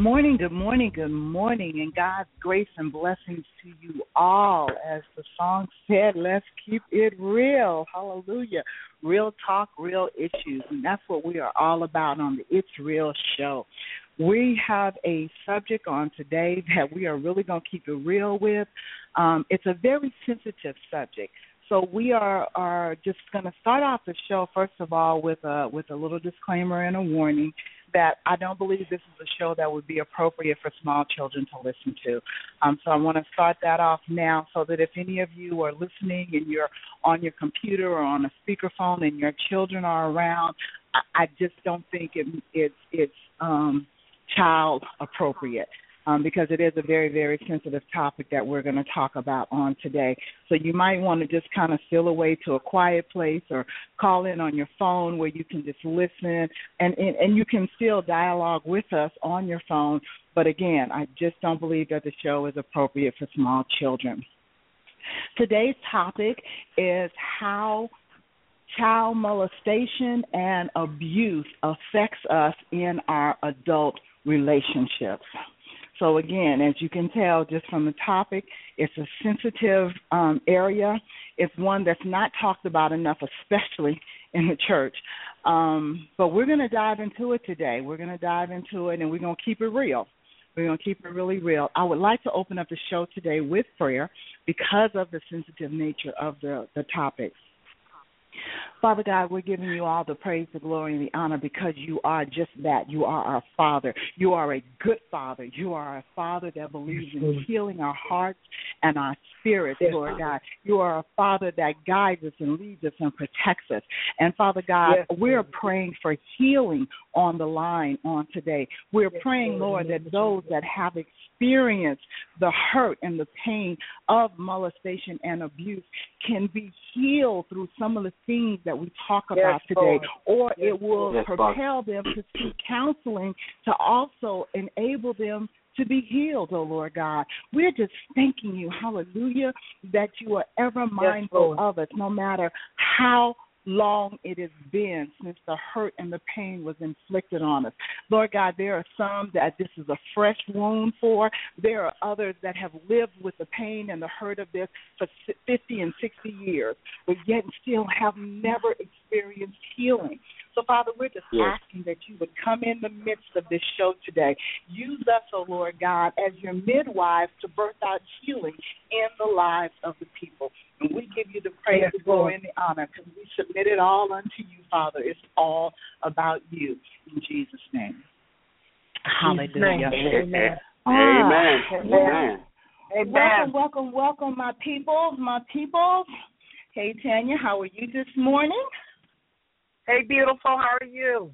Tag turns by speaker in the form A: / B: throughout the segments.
A: Morning, good morning, good morning, and God's grace and blessings to you all. As the song said, let's keep it real. Hallelujah. Real talk, real issues. And that's what we are all about on the It's Real show. We have a subject on today that we are really going to keep it real with. Um, it's a very sensitive subject. So we are are just going to start off the show first of all with a with a little disclaimer and a warning that I don't believe this is a show that would be appropriate for small children to listen to. Um, so I want to start that off now so that if any of you are listening and you're on your computer or on a speakerphone and your children are around, I, I just don't think it, it's it's um, child appropriate. Um, because it is a very, very sensitive topic that we're going to talk about on today. So you might want to just kind of steal away to a quiet place or call in on your phone where you can just listen and, and, and you can still dialogue with us on your phone. But again, I just don't believe that the show is appropriate for small children. Today's topic is how child molestation and abuse affects us in our adult relationships. So again, as you can tell just from the topic, it's a sensitive um, area. It's one that's not talked about enough, especially in the church. Um, but we're going to dive into it today. We're going to dive into it, and we're going to keep it real. We're going to keep it really real. I would like to open up the show today with prayer because of the sensitive nature of the, the topic. Father God, we're giving you all the praise, the glory, and the honor because you are just that. You are our Father. You are a good Father. You are a Father that believes in healing our hearts and our spirits, Lord God. You are a Father that guides us and leads us and protects us. And Father God, we're praying for healing on the line on today. We're praying, Lord, that those that have experienced the hurt and the pain of molestation and abuse can be healed through some of the things that we talk about today, or it will
B: Yes,
A: propel them to seek counseling to also enable them to be healed, oh Lord God. We're just thanking you, hallelujah, that you are ever mindful of us, no matter how long it has been since the hurt and the pain was inflicted on us. Lord God, there are some that this is a fresh wound for. There are others that have lived with the pain and the hurt of this for 50 and 60 years, but yet still have never experienced healing. So, Father, we're just
B: Yes.
A: asking that you would come in the midst of this show today. Use us, oh Lord God, as your midwives to birth out healing in the lives of the people. And we give you the praise, the glory, and the honor because we submit it all unto you, Father. It's all about you. In Jesus' name. Hallelujah.
B: Amen. Amen.
A: well,
B: Amen.
A: Welcome, welcome, welcome, my people, my people. Hey, Tanya, how are you this morning?
C: Hey, beautiful. How are you?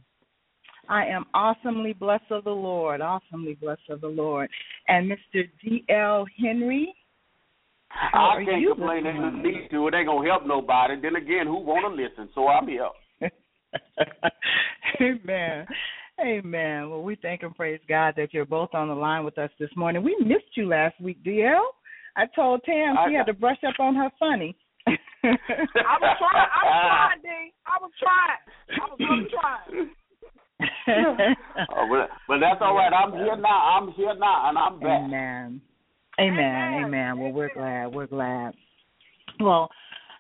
A: I am awesomely blessed of the Lord, awesomely blessed of the Lord. And Mr. D.L. Henry, how
B: I
A: are
B: can't
A: you
B: complain.
A: this
B: They
A: morning?
B: just need to. It ain't gonna help nobody. Then again, who wanna listen? So I'm here.
A: Amen. Amen. Well, we thank and praise God that you're both on the line with us this morning. We missed you last week, DL. I told Tam she
B: I-
A: had to brush up on her funny.
C: I was trying. I was trying, D. I was trying. I was really trying.
B: Oh, but, but that's all right. I'm here now. I'm here now, and I'm back.
A: Amen. Amen.
C: Amen.
A: Well, we're glad. We're glad. Well,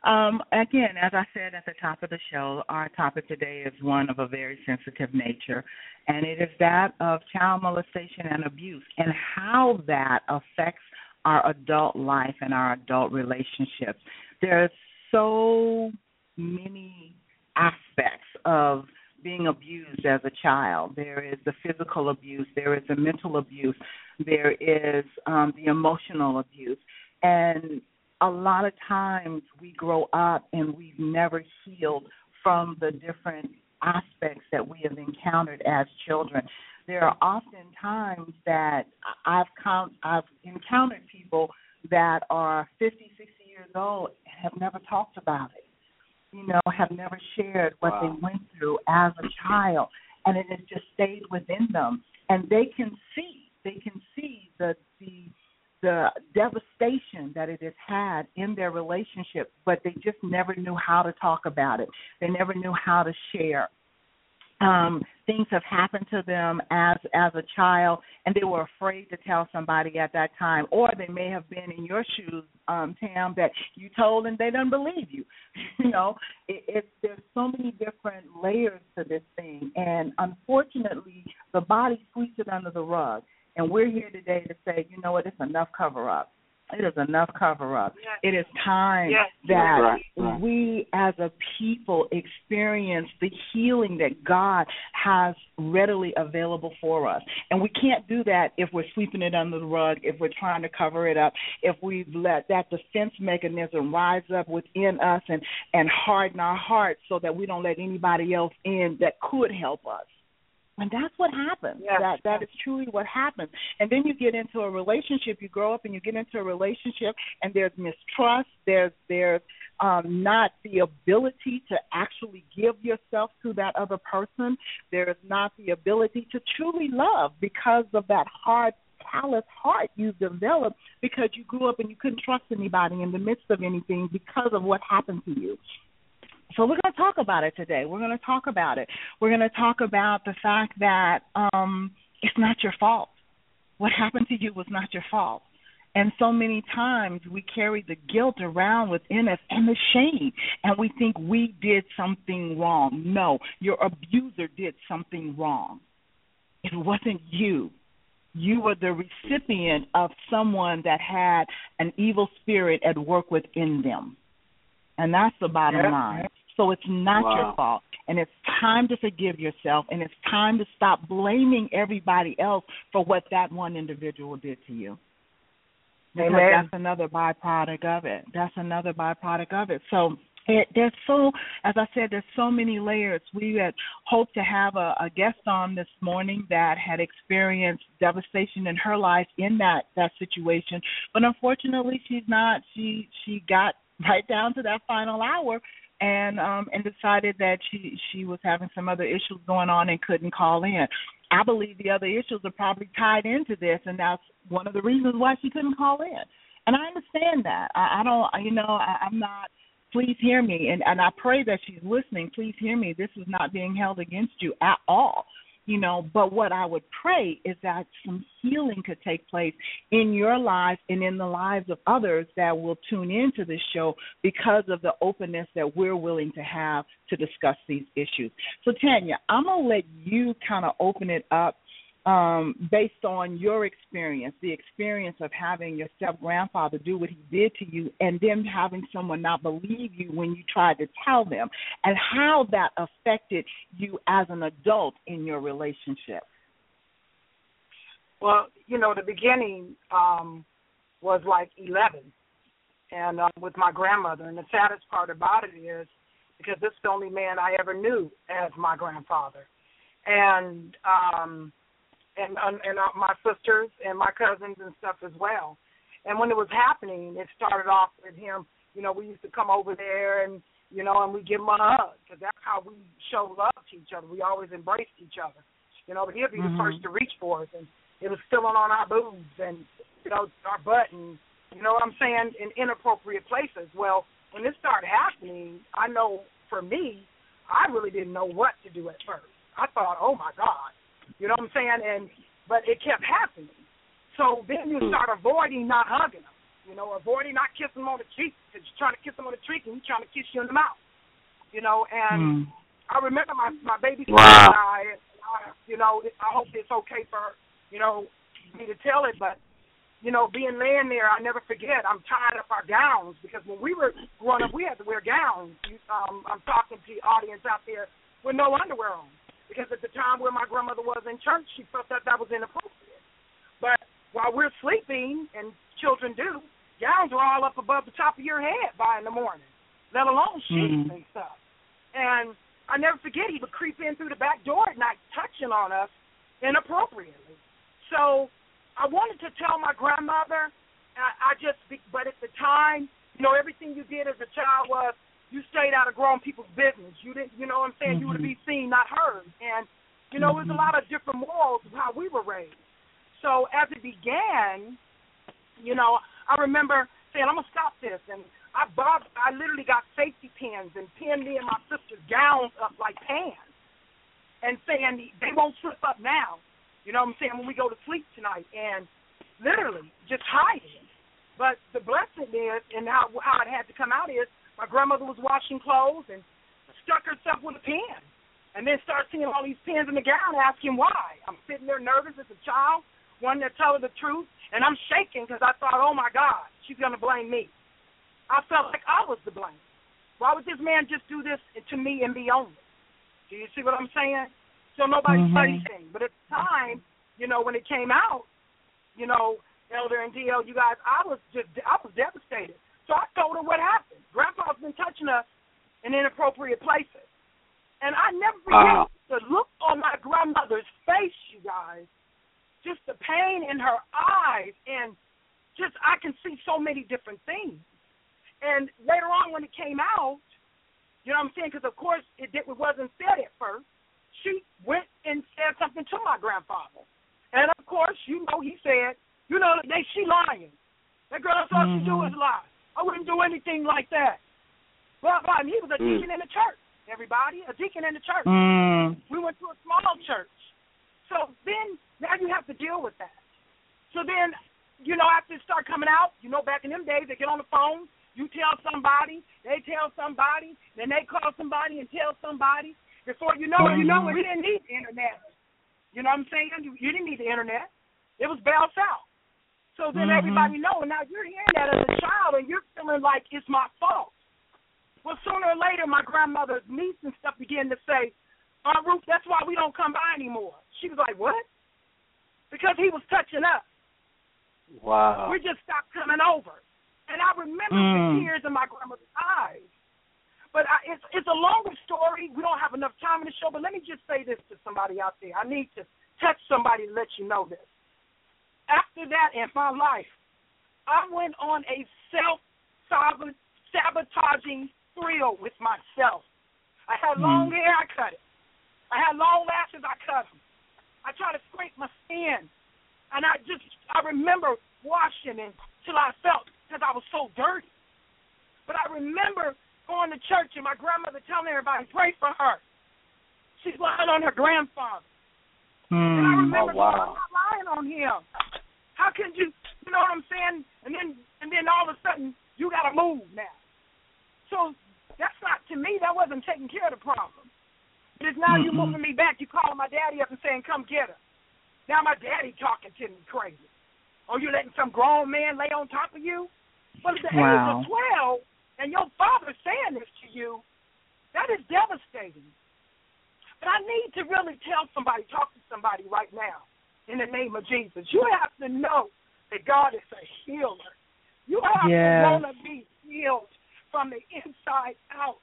A: Um, again, as I said at the top of the show, our topic today is one of a very sensitive nature, and it is that of child molestation and abuse and how that affects our adult life and our adult relationships. There are so many aspects of being abused as a child. There is the physical abuse, there is the mental abuse, there is um, the emotional abuse. And a lot of times we grow up and we've never healed from the different aspects that we have encountered as children. There are often times that I've count, I've encountered people that are 50, 60 years old and have never talked about it. You know, have never shared what
B: Wow.
A: they went through as a child, and it has just stayed within them. And they can see, they can see the the the devastation that it has had in their relationship, but they just never knew how to talk about it. They never knew how to share. Um, things have happened to them as as a child, and they were afraid to tell somebody at that time, or they may have been in your shoes, um, Tam, that you told and they don't believe you. you know, it, it, there's so many different layers to this thing, and unfortunately, the body sweeps it under the rug. And we're here today to say, you know what, it's enough cover up. It is enough cover up.
C: Yes.
A: It is time
C: Yes.
A: that
B: Right, right.
A: we as a people experience the healing that God has readily available for us. And we can't do that if we're sweeping it under the rug, if we're trying to cover it up, if we've let that defense mechanism rise up within us and, and harden our hearts so that we don't let anybody else in that could help us. And that's what happens.
C: Yes.
A: That that is truly what happens. And then you get into a relationship, you grow up and you get into a relationship and there's mistrust, there's there's um not the ability to actually give yourself to that other person. There is not the ability to truly love because of that hard callous heart you've developed because you grew up and you couldn't trust anybody in the midst of anything because of what happened to you. So we're going to talk about it today. We're going to talk about it. We're going to talk about the fact that um it's not your fault. What happened to you was not your fault. And so many times we carry the guilt around within us and the shame, and we think we did something wrong. No, your abuser did something wrong. It wasn't you. You were the recipient of someone that had an evil spirit at work within them. And that's the bottom
C: Yeah.
A: line. So it's not
B: Wow.
A: your fault. And it's time to forgive yourself and it's time to stop blaming everybody else for what that one individual did to you. Because
C: Amen.
A: that's another byproduct of it. That's another byproduct of it. So it, there's so, as I said, there's so many layers. We had hoped to have a, a guest on this morning that had experienced devastation in her life in that that situation, but unfortunately, she's not. She she got right down to that final hour, and um and decided that she she was having some other issues going on and couldn't call in. I believe the other issues are probably tied into this, and that's one of the reasons why she couldn't call in. And I understand that. I, I don't, you know, I, I'm not. Please hear me, and and I pray that she's listening. Please hear me. This is not being held against you at all, you know. But what I would pray is that some healing could take place in your lives and in the lives of others that will tune into this show because of the openness that we're willing to have to discuss these issues. So Tanya, I'm gonna let you kind of open it up um, based on your experience, the experience of having your step grandfather do what he did to you, and then having someone not believe you when you tried to tell them, and how that affected you as an adult in your relationship.
C: Well, you know, the beginning um was like 11, and um, with my grandmother. And the saddest part about it is because this is the only man I ever knew as my grandfather, and um, and and, and uh, my sisters and my cousins and stuff as well. And when it was happening, it started off with him. You know, we used to come over there and you know, and we give him a hug because that's how we show love to each other. We always embraced each other. You know, but he'd be
A: Mhm.
C: the first to reach for us, and it was filling on our boobs and you know our butt and you know what I'm saying in inappropriate places. Well, when this started happening, I know for me, I really didn't know what to do at first. I thought, oh my God, you know what I'm saying? And but it kept happening. So then you start avoiding not hugging them. You know, avoiding not kissing them on the cheek because you're trying to kiss them on the cheek and he's trying to kiss you in the mouth. You know, and
A: Mm.
C: I remember my my baby
B: Wow.
C: died. You know, I hope it's okay for you know me to tell it, but you know, being laying there, I never forget. I'm tying up our gowns because when we were growing up, we had to wear gowns. You, um, I'm talking to the audience out there with no underwear on because at the time where my grandmother was in church, she felt that that was inappropriate. But while we're sleeping, and children do, gowns are all up above the top of your head by in the morning, let alone sheets
A: Mhm.
C: and stuff. And I never forget he would creep in through the back door at night, touching on us inappropriately. So I wanted to tell my grandmother. I, I just, but at the time, you know, everything you did as a child was you stayed out of grown people's business. You didn't, you know what I'm saying? You were to be seen, not heard. And you know, there's a mm-hmm. lot of different morals of how we were raised. So as it began, you know, I remember saying, "I'm gonna stop this," and I bought, I literally got safety pins and pinned me and my sister's gowns up like pans, and saying they won't slip up now. You know what I'm saying? When we go to sleep tonight, and literally just hiding. But the blessing is, and how how it had to come out is, my grandmother was washing clothes and stuck herself with a pin, and then start seeing all these pins in the gown, asking why. I'm sitting there nervous as a child, wanting to tell her the truth, and I'm shaking because I thought, oh my God, she's gonna blame me. I felt like I was to blame. Why would this man just do this to me and be only? Do you see what I'm saying? So nobody
A: Mhm.
C: said anything. But at the time, you know, when it came out, you know, Elder and DL, you guys, I was just, I was devastated. So I told her what happened. Grandpa's been touching us in inappropriate places. And I never forget
B: Wow.
C: the look on my grandmother's face, you guys. Just the pain in her eyes, and just I can see so many different things. And later on, when it came out, you know what I'm saying? Because of course it, did, it wasn't said at first. She went and said something to my grandfather, and of course, you know, he said, "You know, they she lying. That girl, that's all she do
A: Mhm.
C: is lie. I wouldn't do anything like that." Blah blah. And he was a
B: Mm.
C: deacon in the church. Everybody, a deacon in the church.
A: Mm.
C: We went to a small church. So then now you have to deal with that. So then, you know, after it start coming out, you know, back in them days, they get on the phone, you tell somebody, they tell somebody, then they call somebody and tell somebody. Before you know it, you know it, we didn't need the internet. You know what I'm saying? You, you didn't need the internet. It was bail out. So then
A: Mhm.
C: everybody know, and now you're hearing that as a child, and you're feeling like it's my fault. Well, sooner or later, my grandmother's niece and stuff began to say, Aunt Ruth, that's why we don't come by anymore. She was like, what? Because he was touching us.
B: Wow.
C: We just stopped coming over. And I remember
A: Mm.
C: the tears in my grandmother's eyes. But I, it's it's a longer story. We don't have enough time in the show. But let me just say this to somebody out there. I need to touch somebody to let you know this. After that in my life, I went on a self sabotaging thrill with myself. I had long hair, I cut it. I had long lashes, I cut them. I tried to scrape my skin, and I just I remember washing until I felt because I was so dirty. But I remember going to church and my grandmother telling everybody pray for her. She's lying on her grandfather. And I
A: Mm.
C: remember
B: Oh, wow.
C: going, I'm not lying on him. How can you you know what I'm saying? And then and then all of a sudden you gotta move now. So that's not to me, that wasn't taking care of the problem. But it's now you
A: Mm-mm.
C: moving me back, you calling my daddy up and saying, Come get her. Now my daddy talking to me crazy. Oh, you letting some grown man lay on top of you? Well at the age of twelve and your father saying this to you, that is devastating. But I need to really tell somebody, talk to somebody right now in the name of Jesus. You have to know that God is a healer. You have
A: Yes.
C: to want to be healed from the inside out.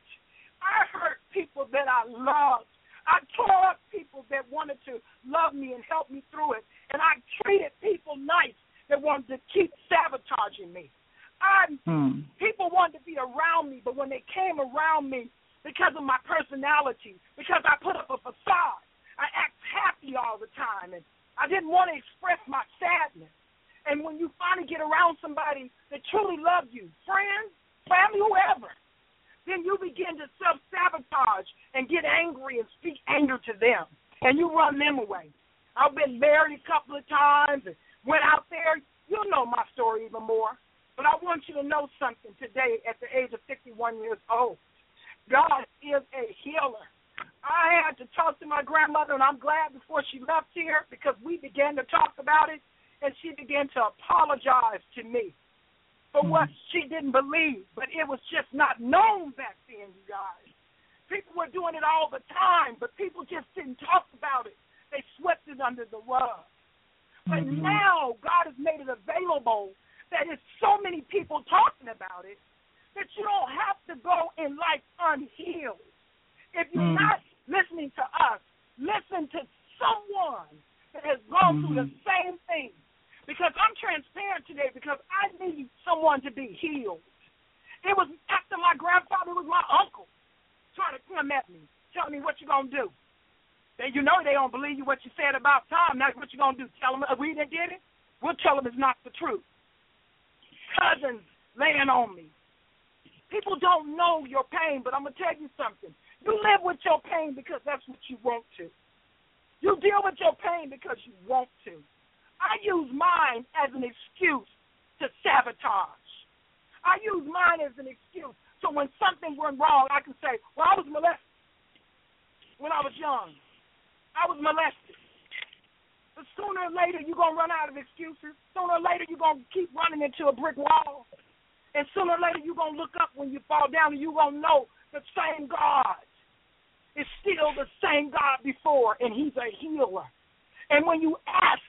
C: I hurt people that I loved. I tore up people that wanted to love me and help me through it. And I treated people nice that wanted to keep sabotaging me. I
A: Mm.
C: people wanted to be around me, but when they came around me because of my personality, because I put up a facade, I act happy all the time, and I didn't want to express my sadness. And when you finally get around somebody that truly loves you, friends, family, whoever, then you begin to self sabotage and get angry and speak anger to them, and you run them away. I've been married a couple of times and went out there. You'll know my story even more. But I want you to know something today at the age of 51 years old. God is a healer. I had to talk to my grandmother, and I'm glad before she left here because we began to talk about it, and she began to apologize to me for what she didn't believe. But it was just not known back then, you guys. People were doing it all the time, but people just didn't talk about it. They swept it under the rug. But
A: Mhm.
C: now God has made it available that there's so many people talking about it that you don't have to go in life unhealed. If you're
A: Mm.
C: not listening to us, listen to someone that has gone through the
A: Mhm.
C: same thing. Because I'm transparent today because I need someone to be healed. It was after my grandfather, it was my uncle trying to come at me, telling me what you gonna do. Then you know they don't believe you what you said about Tom. Now what you gonna do? Tell them we didn't get it? We'll tell them it's not the truth. Cousins laying on me. People don't know your pain, but I'm gonna tell you something. You live with your pain because that's what you want to. You deal with your pain because you want to. I use mine as an excuse to sabotage. I use mine as an excuse. So when something went wrong, I can say, Well, I was molested when I was young. I was molested. But sooner or later, you're going to run out of excuses. Sooner or later, you're going to keep running into a brick wall. And sooner or later, you're going to look up when you fall down and you're going to know the same God is still the same God before, and He's a healer. And when you ask,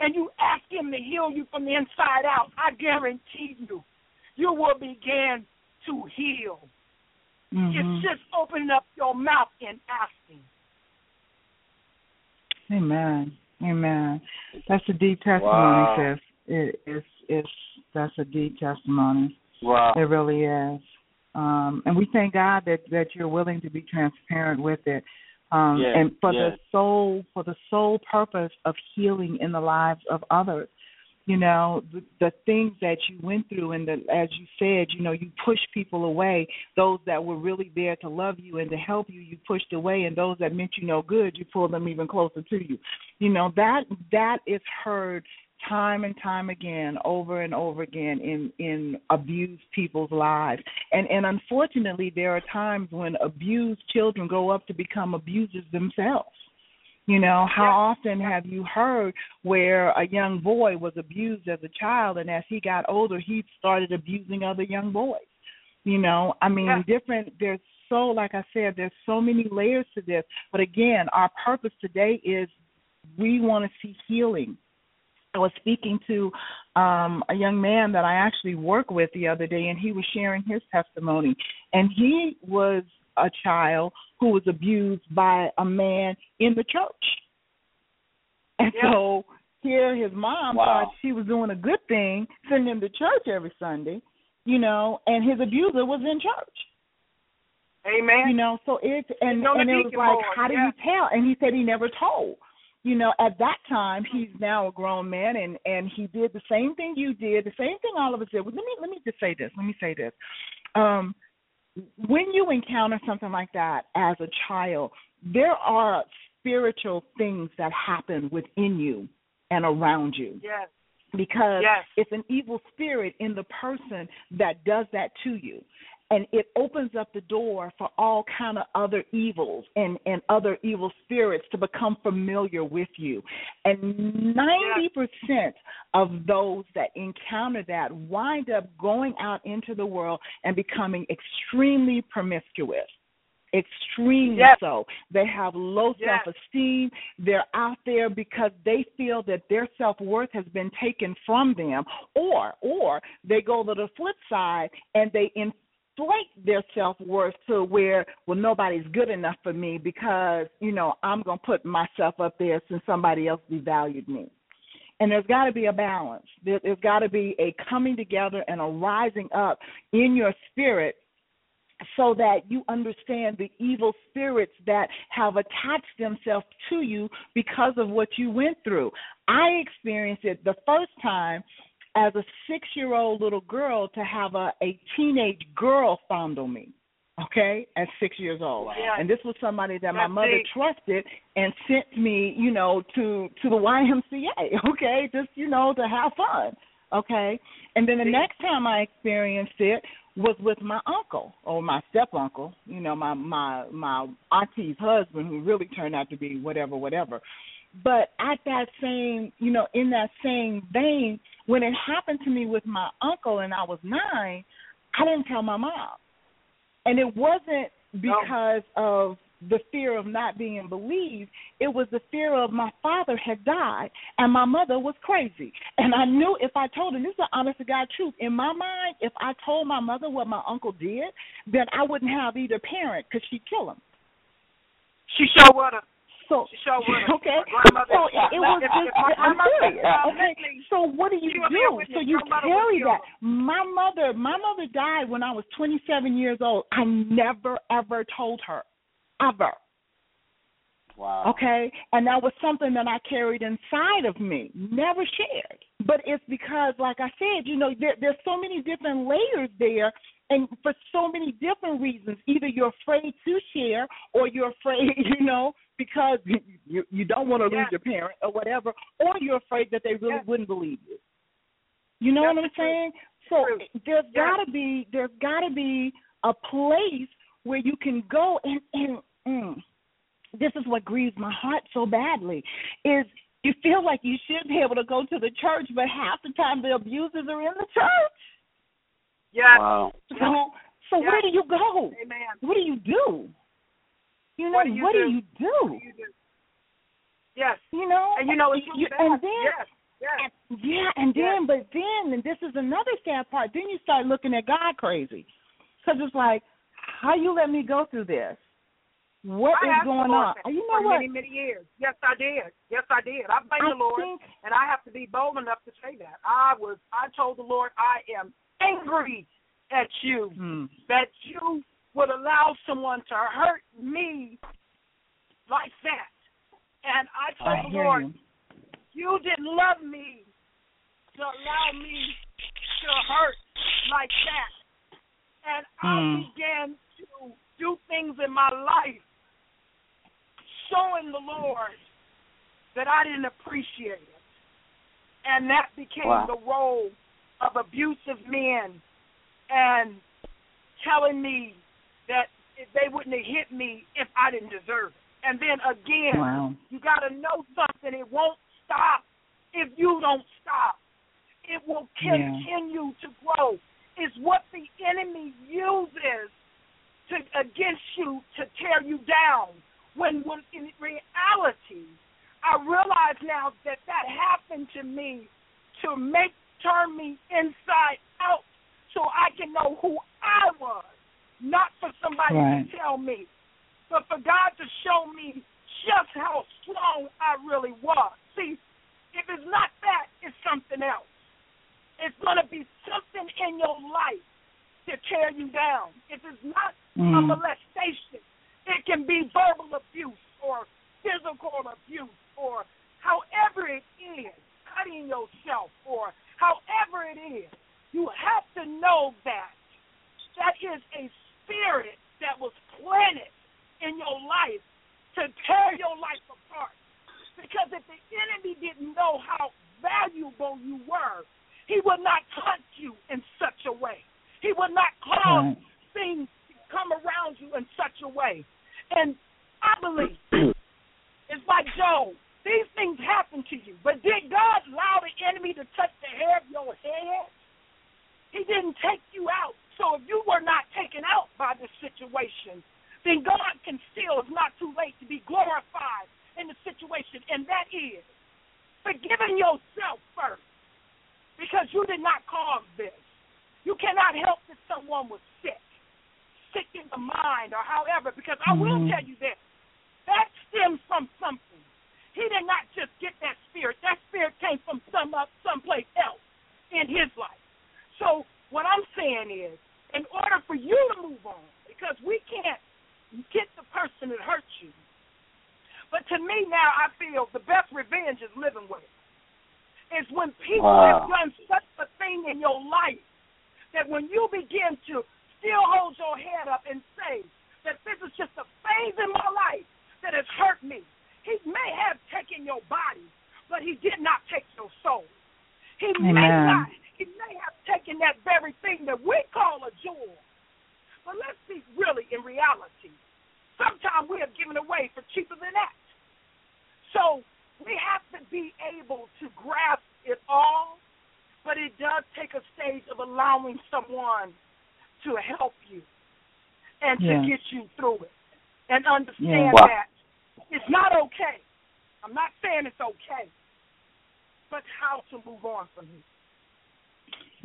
C: and you ask Him to heal you from the inside out, I guarantee you, you will begin to heal.
A: Mhm.
C: It's just opening up your mouth and asking.
A: Amen. Amen. That's a deep testimony,
B: Wow.
A: sis. It, it's it's that's a deep testimony.
B: Wow.
A: It really is. Um, and we thank God that that you're willing to be transparent with it. Um, and for the sole for the sole purpose of healing in the lives of others. You know, the, the things that you went through and the as you said, you know, you pushed people away. Those that were really there to love you and to help you, you pushed away and those that meant you no good, you pulled them even closer to you. You know, that that is heard time and time again over and over again in in abused people's lives. And and unfortunately there are times when abused children grow up to become abusers themselves. You know how often have you heard where a young boy was abused as a child and as he got older he started abusing other young boys? You know i mean
C: Yeah.
A: different there's so like i said there's so many layers to this. But again our purpose today is we want to see healing I was speaking to um a young man that I actually work with the other day and he was sharing his testimony and he was a child who was abused by a man in the church. And
C: Yeah.
A: so here his mom
B: Wow.
A: thought she was doing a good thing, sending him to church every Sunday, you know, and his abuser was in church.
C: Amen.
A: You know, so it's and
C: He's on the
A: and it was like,
C: board,
A: how do
C: yeah.
A: you tell? And he said he never told. You know, at that time he's now a grown man and and he did the same thing you did, the same thing all of us did. Well, let me let me just say this. Let me say this. Um when you encounter something like that as a child, there are spiritual things that happen within you and around you
C: Yes.
A: because
C: Yes.
A: it's an evil spirit in the person that does that to you and it opens up the door for all kind of other evils and and other evil spirits to become familiar with you and 90% of those that encounter that wind up going out into the world and becoming extremely promiscuous extremely
C: Yes.
A: so. They have low
C: Yes.
A: self esteem. They're out there because they feel that their self worth has been taken from them, or or they go to the flip side and they inflate their self worth to where well nobody's good enough for me because you know I'm gonna put myself up there since somebody else devalued me. And there's got to be a balance. There, there's got to be a coming together and a rising up in your spirit so that you understand the evil spirits that have attached themselves to you because of what you went through. I experienced it the first time as a six year old little girl to have a, a teenage girl fondle me. Okay, at six years old,
C: Yeah.
A: and this was somebody that my
C: That's
A: mother
C: deep.
A: trusted and sent me, you know, to to the YMCA. Okay, just you know to have fun. Okay, and then the
C: See?
A: next time I experienced it was with my uncle or my step uncle. You know, my my my auntie's husband, who really turned out to be whatever, whatever. But at that same, you know, in that same vein, when it happened to me with my uncle and I was nine, I didn't tell my mom. And it wasn't because of the fear of not being believed. It was the fear of my father had died and my mother was crazy. And I knew if I told her, this is the honest to God truth. In my mind, if I told my mother what my uncle did, then I wouldn't have either parent because she'd kill him.
C: She sure would have.
A: So
C: She sure would
A: okay, so it, it was just I'm
C: grandmother
A: serious.
C: was
A: Okay, so what do you
C: she would be a
A: do? So you carry that. My mother, my mother died when I was 27 years old. I never ever told her, ever.
B: Wow.
A: Okay, and that was something that I carried inside of me, never shared. But it's because, like I said, you know, there, there's so many different layers there, and for so many different reasons. Either you're afraid to share, or you're afraid, you know, because you you don't want to lose
C: Yes.
A: your parent or whatever, or you're afraid that they really
C: Yes.
A: wouldn't believe you. You know
C: That's
A: what I'm
C: the truth.
A: saying? So
C: True.
A: there's
C: Yes.
A: gotta be there's gotta be a place where you can go and and mm, this is what grieves my heart so badly is you feel like you should be able to go to the church, but half the time the abusers are in the church.
C: Yeah.
B: Wow.
A: So so where do you go?
C: Amen.
A: What do you do? You know
C: What do you
A: what
C: do?
A: do you do?
C: What do you do? Yes.
A: You know,
C: And you know it's
A: you, and then
C: yes. Yes.
A: and- yeah, and then but then and this is another sad part. Then you start looking at God crazy, because it's like, how you let me go through this? What
C: I
A: is going on? You
C: for
A: know what?
C: many, many years. Yes, I did. Yes, I did. I thank
A: I
C: the Lord,
A: think
C: and I have to be bold enough to say that. I was. I told the Lord, I am angry at you
A: hmm,
C: that you would allow someone to hurt me like that. And I told
A: I
C: the Lord,
A: you.
C: you didn't love me to allow me to hurt like that. And I
A: Hmm.
C: began to do things in my life showing the Lord that I didn't appreciate it. And that became
B: Wow.
C: the role of abusive men and telling me that they wouldn't have hit me if I didn't deserve it. And then again,
A: Wow.
C: you got to know something. It won't stop if you don't stop. It will
A: Yeah.
C: continue to grow. It's what the enemy uses to against you to tear you down. When, when in reality, I realize now that that happened to me to make turn me inside out, so I can know who I was, not for somebody
A: Right.
C: to tell me, but for God to show me just how strong I really was. See, if it's not that, it's something else. It's going to be something in your life to tear you down. If it's not a
A: Mm.
C: molestation, it can be verbal abuse or physical abuse or however it is, cutting yourself or however it is. You have to know that that is a spirit that was planted in your life to tear your life apart. Because if the enemy didn't know how valuable you were, he would not hunt you in such a way. He would not cause things to come around you in such a way. And I believe it's like Job. These things happen to you. But did God allow the enemy to touch the hair of your head? He didn't take you out. So if you were not taken out by this situation, then God can still, it's not too late to be glorified in the situation. And that is forgiving yourself first. Because you did not cause this. You cannot help that someone was sick. Sick in the mind or however, because I will
A: Mhm.
C: tell you this. That stems from something. He did not just get that spirit. That spirit came from some up someplace else in his life. So what I'm saying is, in order for you to move on, because we can't get the person that hurt you. But to me now, I feel the best revenge is living with it. It's when people
B: Wow.
C: have done such a thing in your life that when you begin to still hold your head up and say that this is just a phase in my life that has hurt me. He may have taken your body, but he did not take your soul. He may
A: he
C: may have taken that very thing that we call a jewel. But let's be really in reality. Sometimes we are given away for cheaper than that. So we have to be able to grasp it all, but it does take a stage of allowing someone to help you and
A: yeah.
C: to get you through it and understand
B: yeah.
C: that it's not okay. I'm not saying it's okay, but how to move on from here.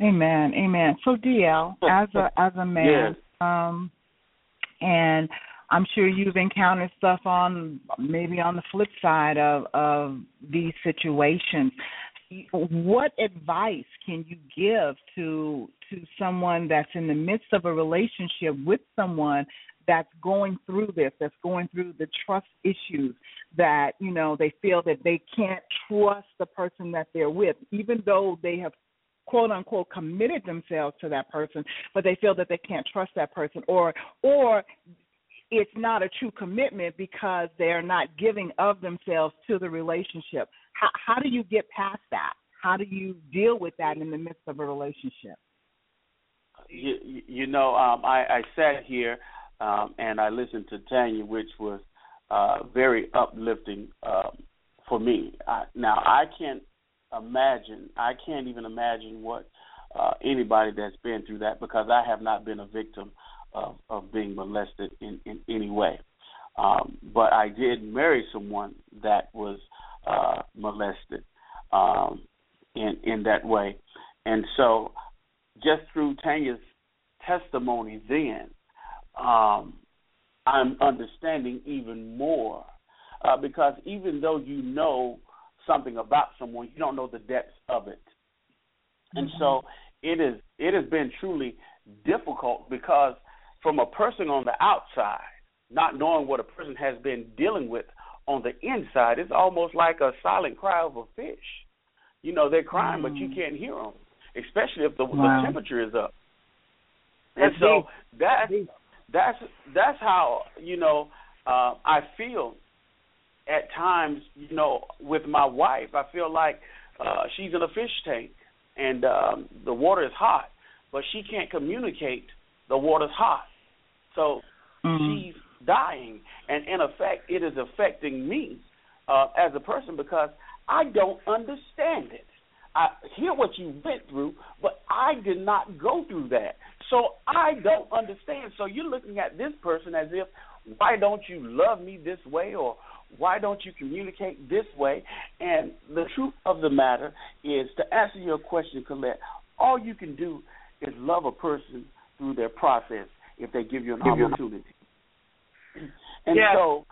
A: Amen. Amen. So DL, as a as a man, um and I'm sure you've encountered stuff on maybe on the flip side of of these situations. What advice can you give to to someone that's in the midst of a relationship with someone that's going through this, that's going through the trust issues that, you know, they feel that they can't trust the person that they're with, even though they have quote unquote committed themselves to that person, but they feel that they can't trust that person or or it's not a true commitment because they're not giving of themselves to the relationship. How how do you get past that? How do you deal with that in the midst of a relationship?
B: you, you- know, um, I, I sat here um, and I listened to Tanya, which was uh, very uplifting um, for me. I, now, I can't imagine, I can't even imagine what uh, anybody that's been through that because I have not been a victim of, of being molested in, in any way. Um, but I did marry someone that was uh, molested um, in in that way, and so just through Tanya's testimony then, um, I'm understanding even more. Uh, because even though you know something about someone, you don't know the depths of it. And so it is it has been truly difficult because from a person on the outside, not knowing what a person has been dealing with on the inside, it's almost like a silent cry of a fish. You know, they're crying, but you can't hear them, especially if the,
A: Wow.
B: the temperature is up. And
C: That's
B: so
C: deep.
B: that's that's that's how you know uh, I feel at times. You know, with my wife, I feel like uh, she's in a fish tank, and um, the water is hot, but she can't communicate the water's hot. So
A: Mhm.
B: she's dying, and in effect, it is affecting me uh, as a person because I don't understand it. I hear what you went through, but I did not go through that, so I don't understand. So you're looking at this person as if, why don't you love me this way, or why don't you communicate this way? And the truth of the matter is, to answer your question, Coylette, all you can do is love a person through their process if they give you an opportunity. And
C: Yes.
B: so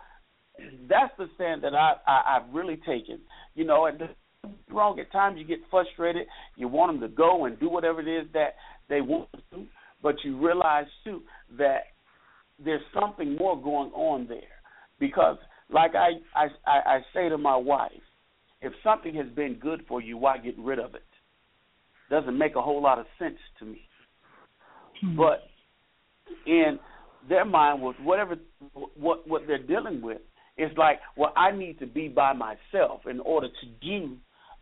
B: that's the stand that I, I I've really taken. You know, and don't get me wrong at times you get frustrated. You want them to go and do whatever it is that they want to, do, but you realize too that there's something more going on there because, like I I I, say to my wife, if something has been good for you, why get rid of it? Doesn't make a whole lot of sense to me. But in their mind was whatever what what they're dealing with it's like well I need to be by myself in order to do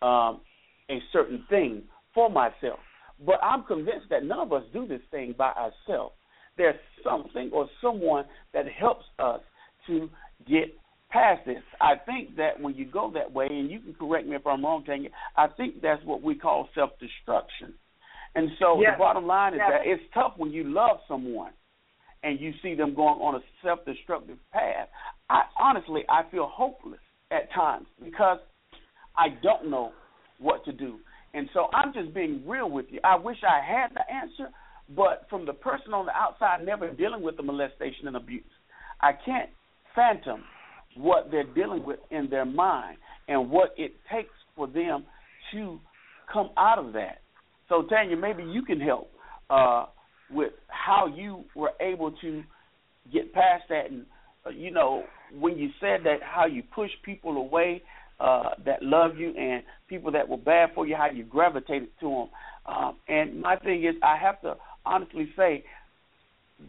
B: um a certain thing for myself but I'm convinced that none of us do this thing by ourselves there's something or someone that helps us to get past this I think that when you go that way and you can correct me if I'm wrong Tanya I think that's what we call self destruction and so
C: Yes.
B: the bottom line is
C: Yes.
B: that it's tough when you love someone and you see them going on a self-destructive path. I honestly I feel hopeless at times because I don't know what to do. And so I'm just being real with you. I wish I had the answer, but from the person on the outside never dealing with the molestation and abuse, I can't phantom what they're dealing with in their mind and what it takes for them to come out of that. So Tanya, maybe you can help uh, with how you were able to get past that, and uh, you know when you said that, how you push people away uh, that love you and people that were bad for you, how you gravitated to them. Um, and my thing is, I have to honestly say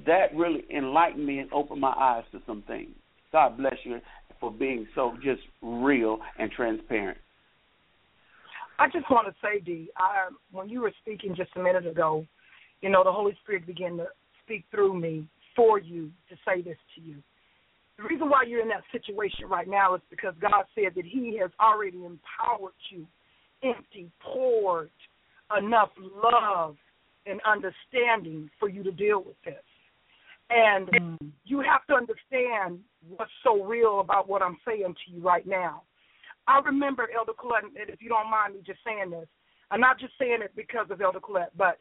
B: that really enlightened me and opened my eyes to some things. God bless you for being so just real and transparent.
C: I just want to say, Dee, I, when you were speaking just a minute ago, you know, the Holy Spirit began to speak through me, for you to say this to you. The reason why you're in that situation right now is because God said that He has already empowered you, empty, poured enough love and understanding for you to deal with this. And
A: Mm.
C: you have to understand what's so real about what I'm saying to you right now. I remember Elder Coylette, and if you don't mind me just saying this, I'm not just saying it because of Elder Coylette, but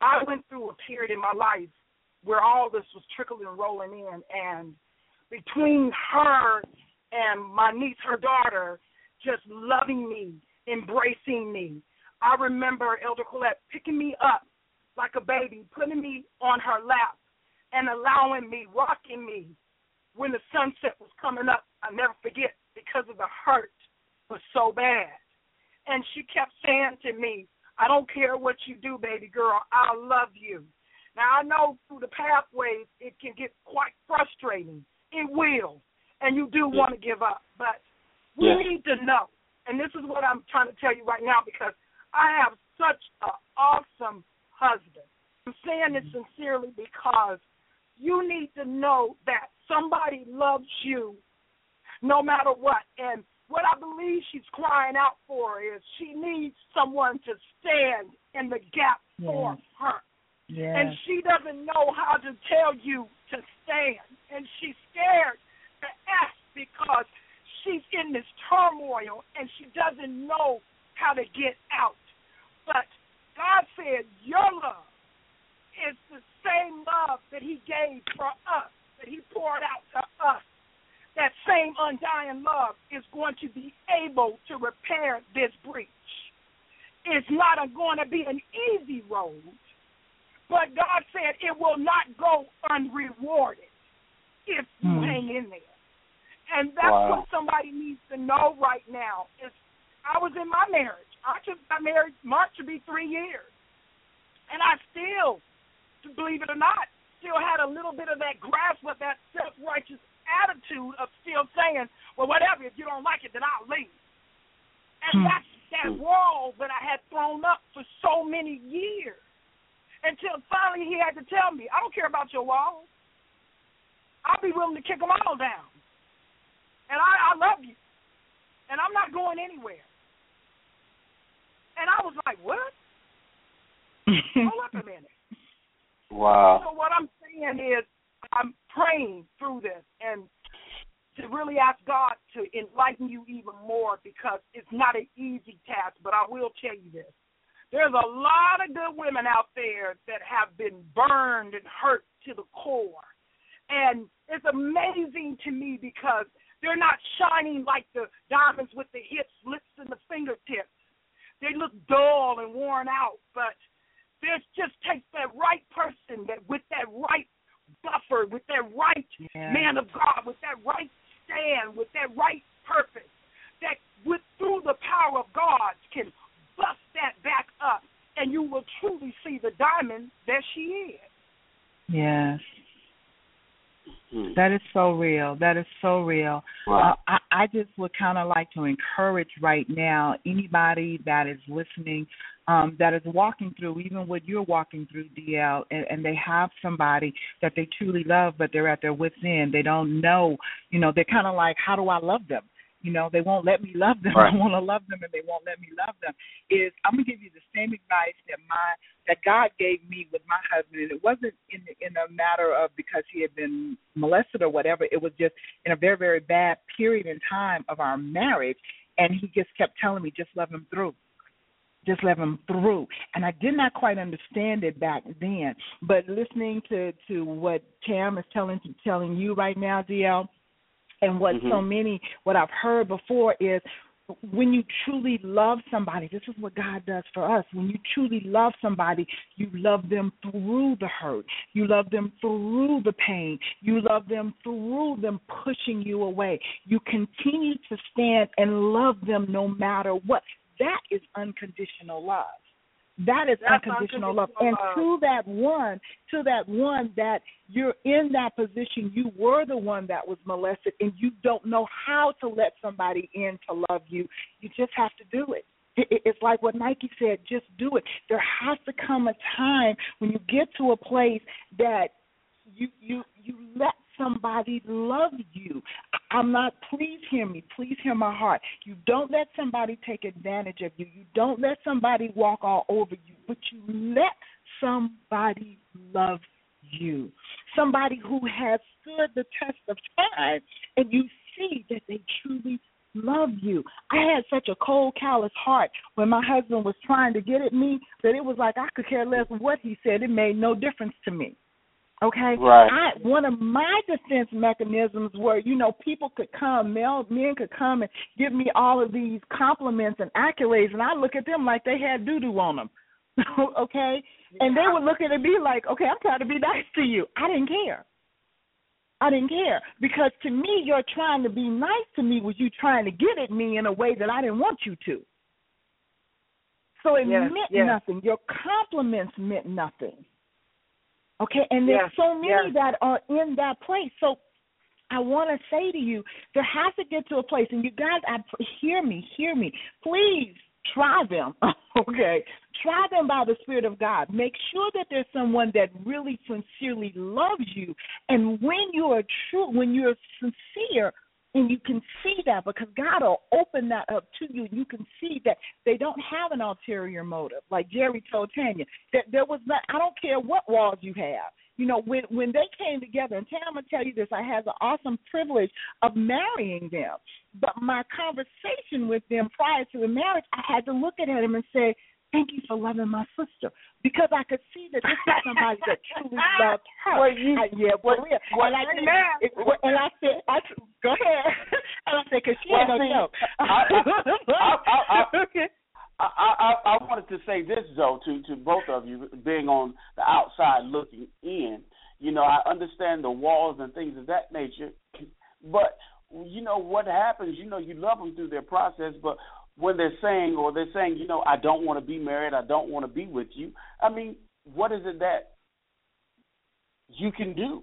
C: I went through a period in my life where all this was trickling and rolling in, and between her and my niece, her daughter, just loving me, embracing me. I remember Elder Coylette picking me up like a baby, putting me on her lap, and allowing me, rocking me when the sunset was coming up. I never forget because of the hurt was so bad. And she kept saying to me, I don't care what you do, baby girl, I love you. Now I know through the pathways it can get quite frustrating. It will. And you do want to give up. But we
B: Yes.
C: need to know. And this is what I'm trying to tell you right now because I have such an awesome husband. I'm saying this sincerely because you need to know that somebody loves you no matter what. And what I believe she's crying out for is she needs someone to stand in the gap for her.
A: Yes.
C: And she doesn't know how to tell you to stand. And she's scared to ask because she's in this turmoil and she doesn't know how to get out. But God said, Your love is the same love that He gave for us, that He poured out to us. That same undying love is going to be able to repair this breach. It's not a, going to be an easy road, but God said it will not go unrewarded if you
A: Hmm.
C: hang in there. And that's
B: Wow.
C: what somebody needs to know right now. Is I was in my marriage. I just got married March to be three years, and I still, believe it or not, still had a little bit of that grasp of that self righteous attitude of still saying, "Well, whatever. If you don't like it, then I'll leave." And
A: Hmm.
C: that's that wall that I had thrown up for so many years until finally he had to tell me, "I don't care about your walls. I'll be willing to kick them all down." and I, I love you, and I'm not going anywhere. And I was like, what? Hold up a minute.
B: Wow.
C: So what I'm saying is, I'm praying through this and to really ask God to enlighten you even more because it's not an easy task. But I will tell you this: there's a lot of good women out there that have been burned and hurt to the core, and it's amazing to me because they're not shining like the diamonds with the hips, lips, and the fingertips. They look dull and worn out, but there's just takes that right person that with that right buffer, with that right
A: Yeah.
C: man of God, with that right stand, with that right purpose, that with through the power of God can bust that back up, and you will truly see the diamond that she is.
A: Yes.
B: Hmm.
A: That is so real. That is so real.
B: Wow.
A: Uh, I, I just would kind of like to encourage right now anybody that is listening, um, that is walking through even what you're walking through, DL, and, and they have somebody that they truly love, but they're at their wits' end. They don't know, you know, they're kind of like, how do I love them? You know, they won't let me love them.
B: Right.
A: I want to love them, and they won't let me love them. Is I'm gonna give you the same advice that my that God gave me with my husband, and it wasn't in in a matter of because he had been molested or whatever. It was just in a very very bad period in time of our marriage, and he just kept telling me, just love him through. Just let them through, and I did not quite understand it back then. But listening to to what Tam is telling telling you right now, DL, and what
B: Mhm.
A: so many what I've heard before is when you truly love somebody, this is what God does for us. When you truly love somebody, you love them through the hurt. You love them through the pain. You love them through them pushing you away. You continue to stand and love them no matter what. That is unconditional love. That is
C: That's
A: unconditional love.
C: unconditional
A: And
C: love.
A: to that one, to that one that you're in that position, you were the one that was molested and you don't know how to let somebody in to love you. You just have to do it- It's like what Nike said, just do it. There has to come a time when you get to a place that you you you let somebody love you. I'm not. Please hear me. Please hear my heart. You don't let somebody take advantage of you. You don't let somebody walk all over you, but you let somebody love you. Somebody who has stood the test of time, and you see that they truly love you. I had such a cold, callous heart when my husband was trying to get at me that it was like I could care less what he said. It made no difference to me. Okay,
B: Right.
A: I one of my defense mechanisms were, you know, people could come, male men could come and give me all of these compliments and accolades, and I look at them like they had doo doo on them. okay, and they were looking at me like, okay, I'm trying to be nice to you. I didn't care. I didn't care because to me, you're trying to be nice to me was you trying to get at me in a way that I didn't want you to. So it
C: Yes,
A: meant
C: yes.
A: nothing. Your compliments meant nothing. Okay, and there's
C: Yes,
A: so many
C: yes.
A: that are in that place. So I want to say to you, there has to get to a place, and you guys, I hear me, hear me. Please try them. okay, try them by the Spirit of God. Make sure that there's someone that really sincerely loves you, and when you are true, when you're sincere. And you can see that because God will open that up to you. You can see that they don't have an ulterior motive, like Jerry told Tanya. That there was not. I don't care what walls you have you know, when when they came together, and Tam, I'm gonna tell you this, I had the awesome privilege of marrying them. But my conversation with them prior to the marriage, I had to look at him and say, "Thank you for loving my sister," because I could see that this is somebody that truly loved her.
B: Well, you-
A: I, yeah, for real.
B: well,
A: and I it, and I said, I, go ahead. and I said, because she
B: Well, see,
A: joke.
B: I- I- I- I-
A: okay.
B: I, I I wanted to say this though to to both of you being on the outside looking in. You know, I understand the walls and things of that nature, but you know what happens. You know, you love them through their process, but when they're saying or they're saying, you know, I don't want to be married, I don't want to be with you. I mean, what is it that you can do?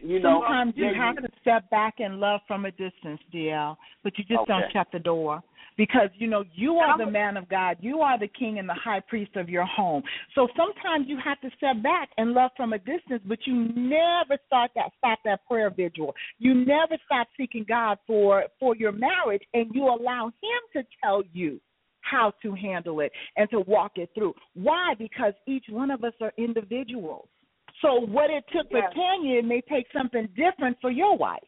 B: You know,
A: Sometimes you have to step back and love from a distance, DL, but you just don't shut the door because you know you are the man of God, you are the king and the high priest of your home. So sometimes you have to step back and love from a distance, but you never start that stop that prayer vigil. You never stop seeking God for for your marriage, and you allow Him to tell you how to handle it and to walk it through. Why? Because each one of us are individuals. So what it took
C: Yes.
A: for Tanya, it may take something different for your wife.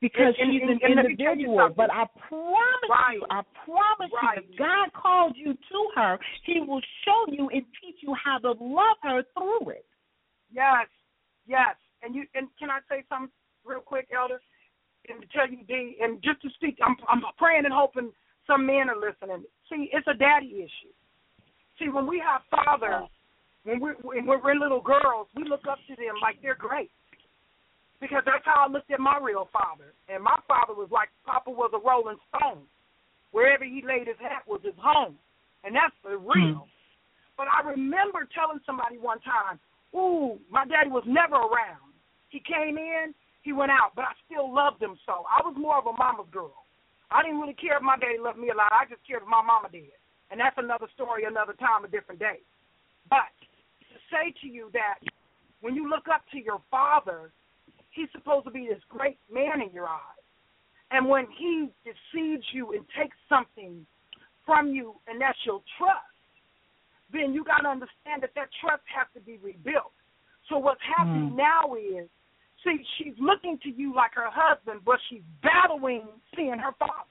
A: Because
C: And-
A: she's
C: and-
A: an
C: and let me tell you
A: individual. But I promise
C: Right.
A: you, I promise
C: Right.
A: you, if God called you to her, He will show you and teach you how to love her through it.
C: Yes, yes. And you and can I say something real quick, Elder? And to tell you, D, and just to speak, I'm I'm praying and hoping some men are listening. See, it's a daddy issue. See, when we have fathers, when we're when we're little girls, we look up to them like they're great. Because that's how I looked at my real father. And my father was like Papa was a rolling stone. Wherever he laid his hat was his home. And that's for real. Hmm. But I remember telling somebody one time, Ooh, my daddy was never around. He came in, he went out, but I still loved him so. I was more of a mama's girl. I didn't really care if my daddy loved me a lot. I just cared if my mama did. And that's another story, another time, a different day. But to say to you that when you look up to your father, he's supposed to be this great man in your eyes. And when he deceives you and takes something from you, and that's your trust, then you got to understand that that trust has to be rebuilt. So what's happening now is, see, she's looking to you like her husband, but she's battling seeing her father.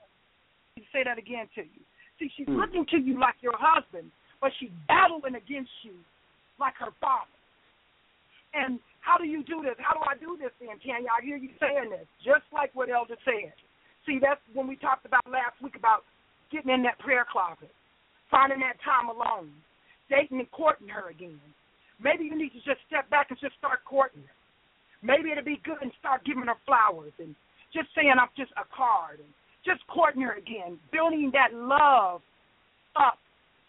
C: Let me say that again to you. See, she's
B: Hmm.
C: looking to you like your husband, but she's battling against you like her father. And how do you do this? How do I do this then, Tanya? I hear you saying this, just like what Elder said. See, that's when we talked about last week about getting in that prayer closet, finding that time alone, dating and courting her again. Maybe you need to just step back and just start courting her. Maybe it'll be good and start giving her flowers and just saying I'm just a card and just courting her again, building that love up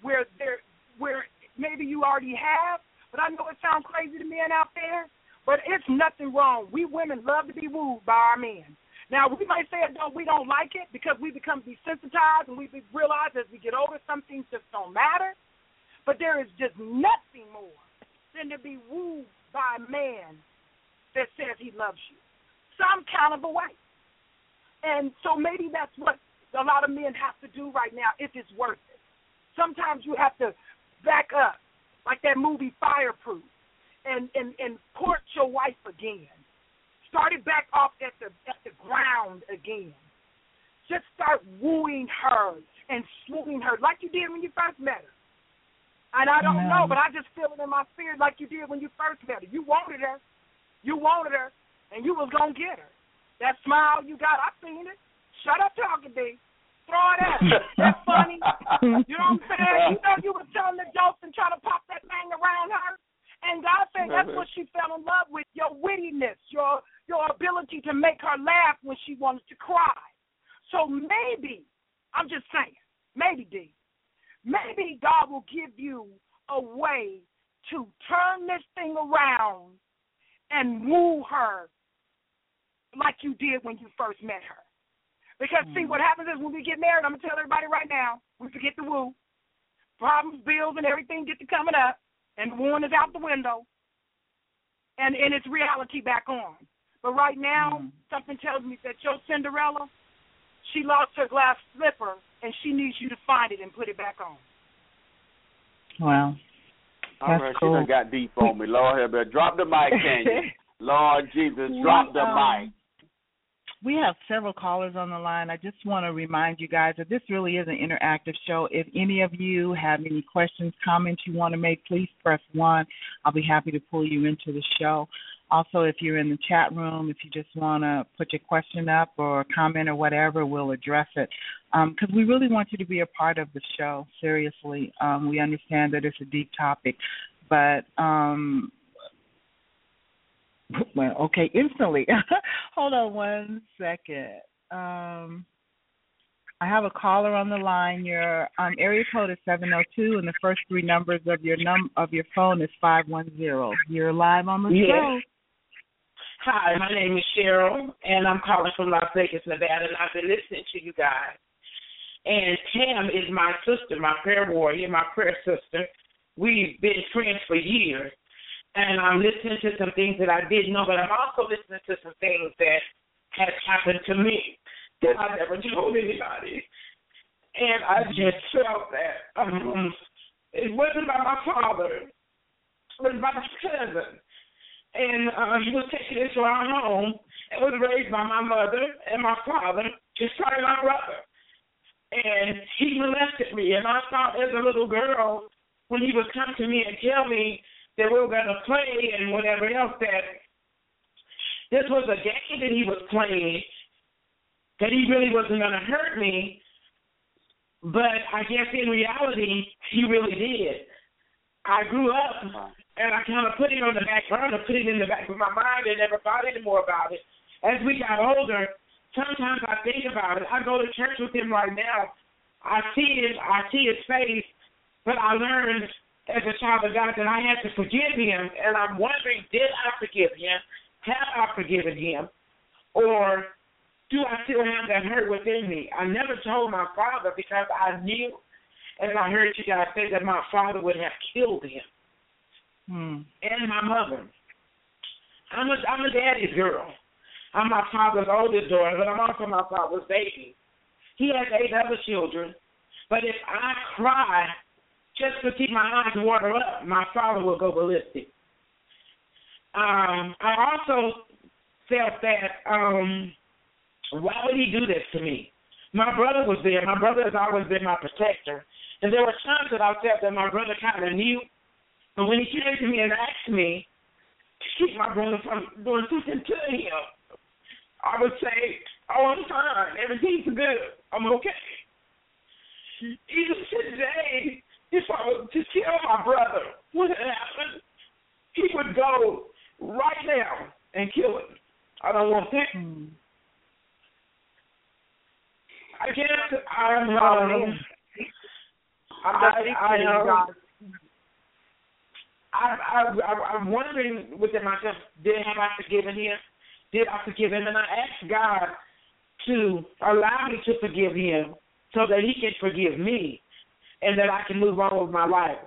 C: where there where maybe you already have, but I know it sounds crazy to men out there, but it's nothing wrong. We women love to be wooed by our men. Now we might say it don't we don't like it because we become desensitized and we realize as we get older some things just don't matter. But there is just nothing more than to be wooed by a man that says he loves you some kind of a way. And so maybe that's what a lot of men have to do right now if it's worth it. Sometimes you have to back up, like that movie Fireproof, and and and court your wife again. Start it back off at the at the ground again. Just start wooing her and swooning her like you did when you first met her. And I don't know, but I just feel it in my spirit like you did when you first met her. You wanted her. You wanted her, and you was gonna get her. That smile you got, I seen it. Shut up talking, D. Throw it at. That's funny. You know what I'm saying? You know you were telling the jokes and trying to pop that thing around her. And God said that's what she fell in love with, your wittiness, your your ability to make her laugh when she wanted to cry. So maybe, I'm just saying, maybe D, maybe God will give you a way to turn this thing around and woo her like you did when you first met her. Because see, what happens is when we get married, I'm gonna tell everybody right now, we forget the woo. Problems, bills, and everything get to coming up, and the wooing is out the window, and and it's reality back on. But right now, mm-hmm. something tells me that your Cinderella, she lost her glass slipper, and she needs you to find it and put it back on.
A: Wow.
B: All
A: That's
B: right,
A: cool.
B: she done got deep on me. Lord help her. Drop the mic, can you? Lord Jesus, drop the mic.
A: We have several callers on the line. I just want to remind you guys that this really is an interactive show. If any of you have any questions, comments you want to make, please press one. I'll be happy to pull you into the show. Also, if you're in the chat room, if you just want to put your question up or comment or whatever, we'll address it. Because we really want you to be a part of the show, seriously. Um, we understand that it's a deep topic, but um, well, okay, instantly. Hold on one second. Um, I have a caller on the line. Your um, area code is seven zero two, and the first three numbers of your num of your phone is five one zero. You're live on the
D: Yes.
A: show.
D: Hi, my name is Cheryl, and I'm calling from Las Vegas, Nevada, and I've been listening to you guys. And Tam is my sister, my prayer warrior, my prayer sister. We've been friends for years, and I'm listening to some things that I didn't know, but I'm also listening to some things that has happened to me that I never told anybody. And I just felt that um, it wasn't by my father, it was by my cousin and uh, he was taken into our home and was raised by my mother and my father, just like my brother. And he molested me, and I thought as a little girl, when he would come to me and tell me that we were going to play and whatever else, that this was a game that he was playing, that he really wasn't going to hurt me. But I guess in reality, he really did. I grew up uh-huh. and I kind of put it on the back burner, put it in the back of my mind, and never thought any more about it. As we got older, sometimes I think about it. I go to church with him right now. I see his, I see his face, but I learned as a child of God that I had to forgive him, and I'm wondering, did I forgive him? Have I forgiven him, or do I still have that hurt within me? I never told my father because I knew, and I heard you guys say that my father would have killed him
A: Hmm.
D: and my mother. I'm a I'm a daddy's girl. I'm my father's oldest daughter, but I'm also my father's baby. He has eight other children, but if I cry just to keep my eyes water up, my father will go ballistic. Um, I also felt that um, why would he do this to me? My brother was there. My brother has always been my protector, and there were times that I felt that my brother kind of knew but when he came to me and asked me to keep my brother from doing something to him, I would say, "Oh, I'm fine. Everything's good. I'm okay." Even today, if I was to kill my brother, what happened? He would go right now and kill him. I don't want that.
A: Hmm.
D: I guess I'm. Um,
C: I'm
D: I-
C: just
D: I. I, I, I, I'm wondering within myself, did have I forgiven him? Did I forgive him? And I asked God to allow me to forgive him so that he can forgive me and that I can move on with my life.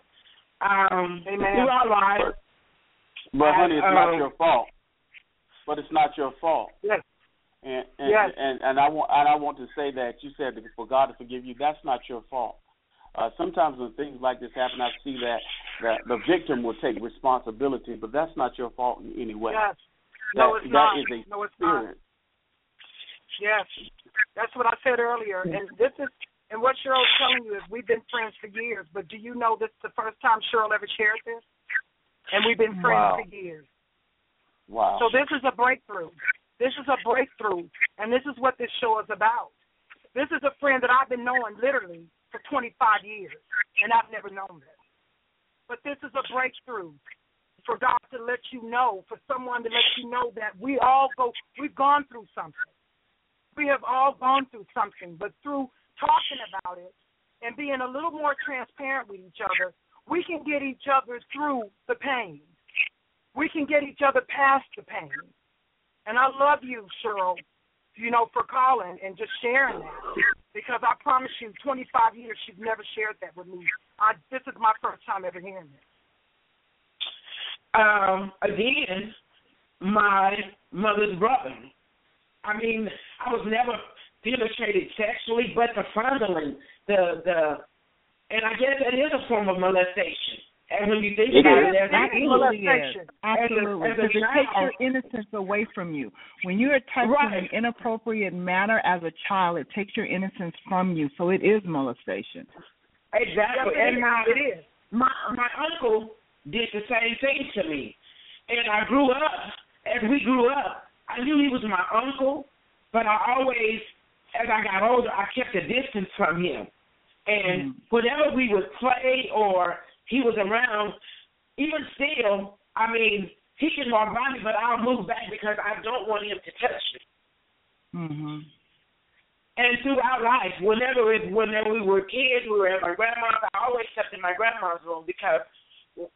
D: Um,
C: Amen.
D: through our lives,
B: But honey, it's
D: um,
B: not your fault. But it's not your fault.
C: Yes.
B: And and,
C: Yes.
B: and and I want and I want to say that you said that for God to forgive you, that's not your fault. Uh, sometimes when things like this happen, I see that that the victim will take responsibility, but that's not your fault in any way.
C: Yes.
B: That,
C: No, it's
B: that
C: not.
B: is a
C: no, it's not. Yes, that's what I said earlier. And this is, and what Cheryl's telling you is we've been friends for years. But do you know this is the first time Cheryl ever shared this? And we've been friends
B: Wow.
C: for years.
B: Wow.
C: So this is a breakthrough. This is a breakthrough, and this is what this show is about. This is a friend that I've been knowing literally for 25 years, and I've never known this. But this is a breakthrough for God to let you know, for someone to let you know that we all go, we've gone through something. We have all gone through something, but through talking about it and being a little more transparent with each other, we can get each other through the pain. We can get each other past the pain. And I love you, Cheryl, you know, for calling and just sharing that. Because I promise you, 25 years, you've never shared that with me. I, this is my first time ever hearing this.
D: um, again, my mother's brother. I mean, I was never penetrated sexually, but the fondling, the the, and I guess it is a form of molestation. And when you think
B: It
D: about
B: is.
D: it, there's
A: Absolutely is.
C: molestation.
A: Absolutely.
D: As a- as a
A: Because it takes your innocence away from you. When you are touched in an inappropriate manner as a child, it takes your innocence from you. So it is molestation.
D: exactly.
C: Yes,
D: and
C: is.
D: my
C: It is.
D: my my uncle did the same thing to me, and I grew up. As we grew up, I knew he was my uncle, but I always, as I got older, I kept a distance from him. And
A: Mm.
D: whenever we would play or he was around, even still, I mean, he can walk by me, but I'll move back because I don't want him to touch me.
A: Mm-hmm.
D: And throughout life, whenever it, whenever we were kids, we were at my grandma's. I always slept in my grandma's room because,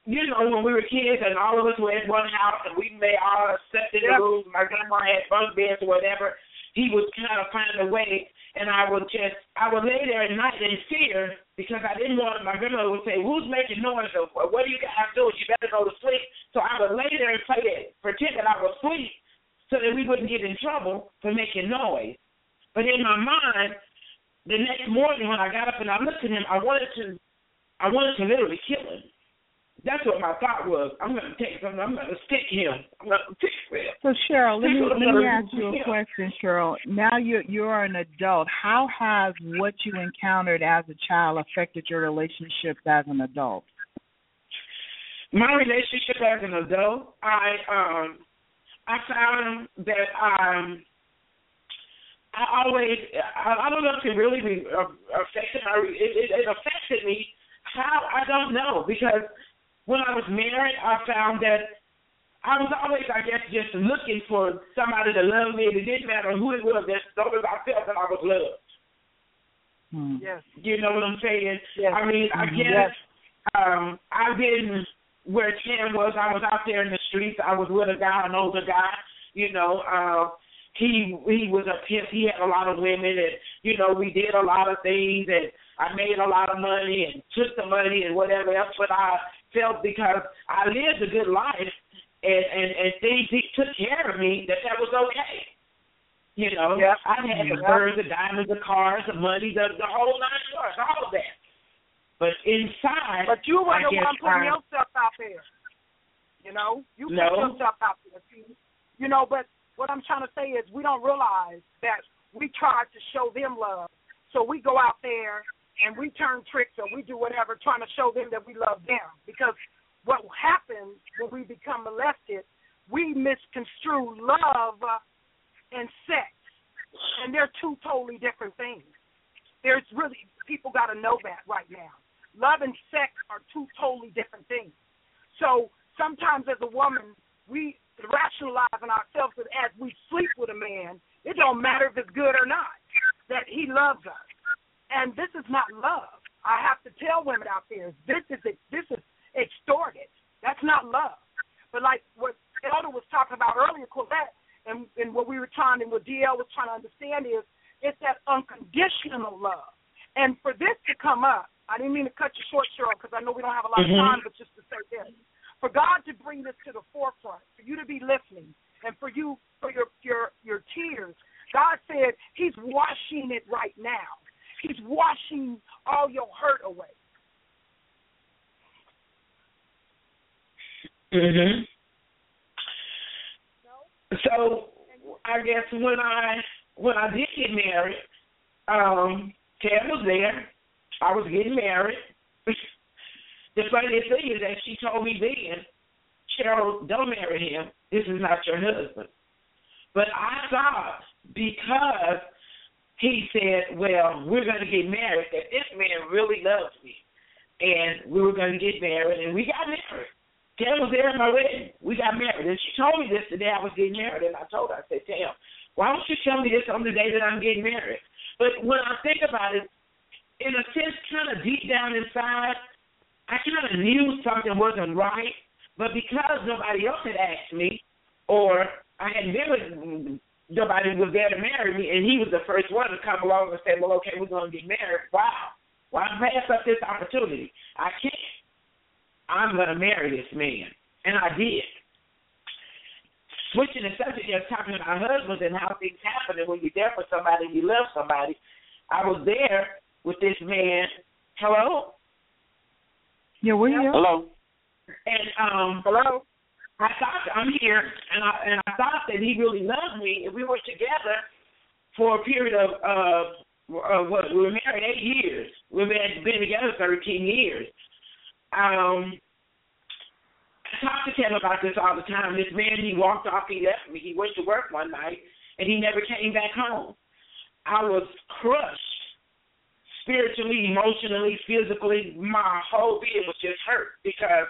D: you know, when we were kids and all of us were in one house and we may all slept in the rooms. My grandma had bunk beds or whatever. He would kind of find a way, and I would just, I would lay there at night in fear because I didn't want. My grandmother would say, "Who's making noise? Or what are you guys doing? You better go to sleep." So I would lay there and play it, pretend that I was asleep, so that we wouldn't get in trouble for making noise. But in my mind, the next morning when I got up and I looked at him, I wanted to, I wanted to literally kill him. That's what my thought was. I'm going to take something. I'm going to stick him. I'm going to stick him.
A: So Cheryl, let me let me ask you a question, Cheryl. Now you're you're an adult. How has what you encountered as a child affected your relationships as an adult?
D: My relationship as an adult, I um, I found that um, I always, I, I don't know if it really be, uh, affected my, it, it, it affected me. How I don't know because when I was married, I found that I was always, I guess, just looking for somebody to love me. It didn't matter who it was, just as long as I felt that I was loved.
A: Hmm.
C: Yes.
D: You know what I'm saying?
C: Yes.
D: I mean, I
A: Mhm.
D: guess um, I've been where Tim was. I was out there in the streets. I was with a guy, an older guy. You know, uh, he he was a pimp. He had a lot of women, and you know, we did a lot of things, and I made a lot of money and took the money and whatever else. But I felt because I lived a good life and and and things he took care of me that that was okay. You know,
C: Yep.
D: I had the birds, the diamonds, the cars, the money, the the whole nine yards, all of that. But inside,
C: But you were
D: I
C: the one putting
D: I-
C: yourself out there. You know, you put yourself out there. You know, but what I'm trying to say is we don't realize that we tried to show them love. So we go out there and we turn tricks or we do whatever trying to show them that we love them. Because what happens when we become molested, we misconstrue love and sex. And they're two totally different things. There's really people got to know that right now. Love and sex are two totally different things. So sometimes as a woman, we rationalize in ourselves that as we sleep with a man, it don't matter if it's good or not, that he loves us. And this is not love. I have to tell women out there, this is this is extorted. That's not love. But like what Elder was talking about earlier, Coylette, and, and what we were trying and what DL was trying to understand is it's that unconditional love. And for this to come up, I didn't mean to cut you short, Cheryl, because I know we don't have a lot
D: Mhm.
C: of time, but just to say this. for God to bring this to the forefront, for you to be listening, and for you for your your your tears. God said He's washing it right now. He's washing all your hurt away.
D: Mhm. So I guess when I when I did get married, um, Ted was there. I was getting married. the funny thing is that she told me then, Cheryl, don't marry him. This is not your husband. But I thought because he said, Well, we're gonna get married, that this man really loves me. And we were gonna get married and we got married. Tam was there at my wedding. We got married. And she told me this the day I was getting married. And I told her, I said, Tam, why don't you tell me this on the day that I'm getting married? But when I think about it, in a sense, kind of deep down inside, I kind of knew something wasn't right. But because nobody else had asked me, or I been with nobody was there to marry me, and he was the first one to come along and say, well, okay, we're going to get married. Wow. Why pass up this opportunity? I can't. I'm going to marry this man. And I did. Switching the subject, just talking about husbands and how things happen, and when you're there for somebody, you love somebody. I was there with this man. Hello?
A: Yeah, we're here.
B: Hello.
D: And um
C: Hello.
D: I thought I'm here, and I and I thought that he really loved me, and we were together for a period of uh, uh what we were married eight years. We've been been together thirteen years. Um, I talk to Tim about this all the time. This man, he walked off, he left me. He went to work one night, and he never came back home. I was crushed, spiritually, emotionally, physically. My whole being was just hurt because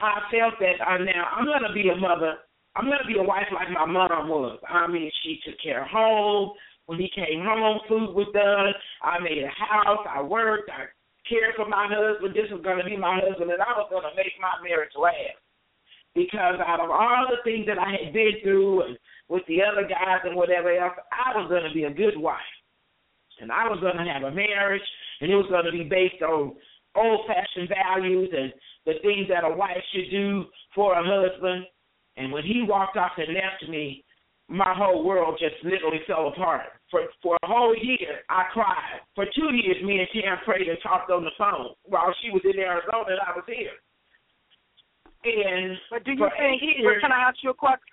D: I felt that I now I'm gonna be a mother. I'm gonna be a wife like my mom was. I mean, she took care of home. When he came home, food was done. I made a house. I worked. I cared for my husband. This was gonna be my husband, and I was gonna make my marriage last. Because out of all the things that I had been through and with the other guys and whatever else, I was gonna be a good wife. And I was gonna have a marriage, and it was gonna be based on old fashioned values and the things that a wife should do for a husband. And when he walked off and left me, my whole world just literally fell apart. For for a whole year, I cried. For two years, me and Tam prayed and talked on the phone while she was in Arizona and I was here. And
C: But do you think?
D: years,
C: can I ask you a question?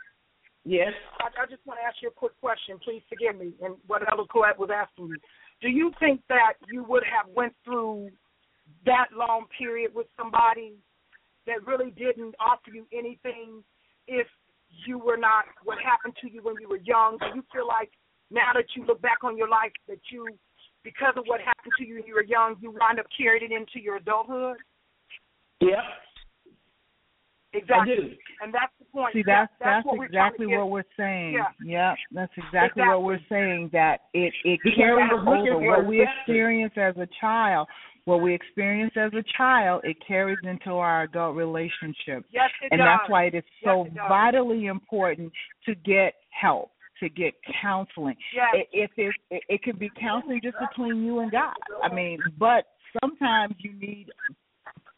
D: yes,
C: I, I just want to ask you a quick question. Please forgive me. And what Ella Coylette was asking you. Do you think that you would have went through that long period with somebody that really didn't offer you anything if you were not what happened to you when you were young? Do you feel like now that you look back on your life that you, because of what happened to you when you were young, you wind up carrying it into your adulthood?
D: yep, I
C: Exactly.
D: do.
C: And that's the point.
A: See, that's
C: Yeah,
A: that's
C: what we're
A: exactly what we're saying.
C: Yeah.
A: Yep, that's exactly, what we're saying. That it it
D: Because
A: carries
D: I was looking
A: over what we
D: acceptance.
A: experience as a child. What we experience as a child, it carries into our adult relationships.
C: Yes,
A: and
C: does.
A: that's why it is so
C: Yes, it
A: vitally important to get help, to get counseling.
C: Yes.
A: It, if it, it it can be counseling just between you and God. I mean, but sometimes you need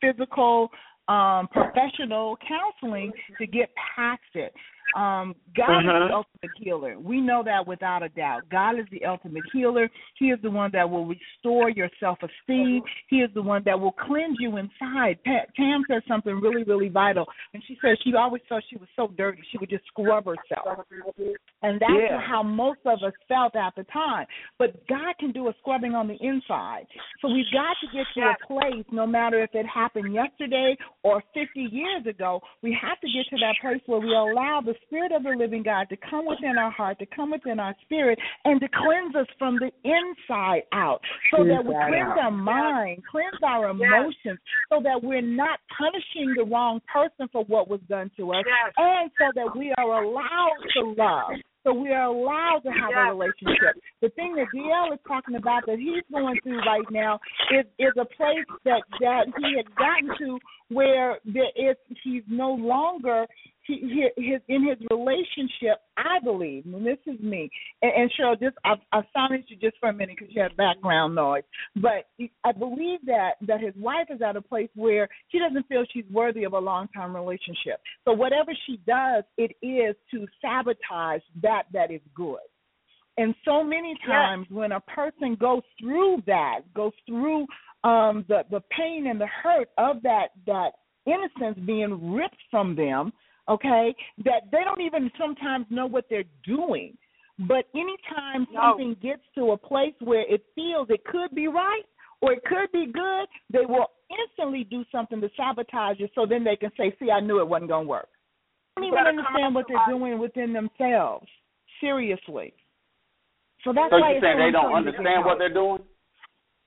A: physical, um, professional counseling to get past it. Um, God is
D: Uh-huh.
A: the ultimate healer. We know that without a doubt. God is the ultimate healer. He is the one that will restore your self esteem. He is the one that will cleanse you inside. Pa- Tam said something really, really vital. And she said she always thought she was so dirty, she would just scrub herself. And that's
D: Yeah.
A: how most of us felt at the time. But God can do a scrubbing on the inside. So we've got to get to a place, no matter if it happened yesterday or 50 years ago, we have to get to that place where we allow the Spirit of the living God to come within our heart, to come within our spirit, and to cleanse us from the inside out. So that we cleanse our mind, cleanse our emotions, so that we're not punishing the wrong person for what was done to us, and so that we are allowed to love. So we are allowed to have a relationship. The thing that DL is talking about that he's going through right now is is a place that that he had gotten to where there is he's no longer his in his relationship, I believe, and this is me, and, and Cheryl, just I, I silenced you just for a minute because you had background noise, but I believe that that his wife is at a place where she doesn't feel she's worthy of a long term relationship. So whatever she does, it is to sabotage that that is good. And so many times when a person goes through that, goes through um the the pain and the hurt of that that innocence being ripped from them, okay, that they don't even sometimes know what they're doing. But anytime
C: No.
A: something gets to a place where it feels it could be right or it could be good, they will instantly do something to sabotage it so then they can say, See, I knew it wasn't gonna work. They don't even understand what they're doing within themselves. Seriously. So that's
B: So
A: why
B: you
A: it's
B: saying they don't
A: to
B: understand what they're doing?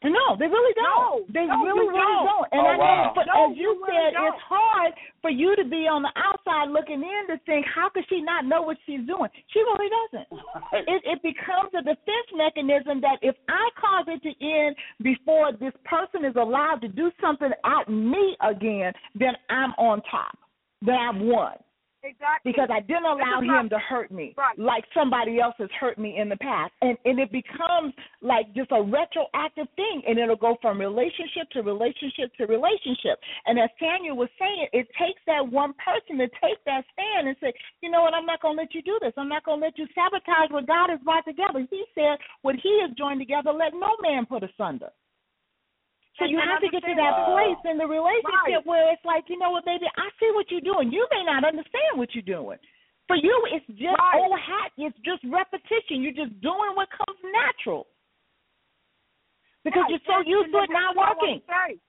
A: No, they really don't.
C: No,
A: they
C: no,
A: really,
C: you
A: really
C: don't.
A: don't. And
B: Oh,
A: I know,
B: wow.
A: but
C: No,
A: as you
C: you
A: said,
C: don't.
A: it's hard for you to be on the outside looking in to think, how could she not know what she's doing? She really doesn't. It, it becomes a defense mechanism that if I cause it to end before this person is allowed to do something at me again, then I'm on top. Then I've won
C: Exactly.
A: because I didn't allow him to hurt me
C: Right.
A: like somebody else has hurt me in the past. And and it becomes like just a retroactive thing and it'll go from relationship to relationship to relationship. And as Tanya was saying, it takes that one person to take that stand and say, you know what, I'm not gonna let you do this. I'm not gonna let you sabotage what God has brought together. He said what he has joined together, let no man put asunder. So you have to get to that place in the relationship
C: Right.
A: where it's like, you know what, baby, I see what you're doing. You may not understand what you're doing. For you, it's just
C: Right.
A: old hat. It's just repetition. You're just doing what comes natural because
C: Right.
A: you're so used to it not
C: what I wanna
A: working.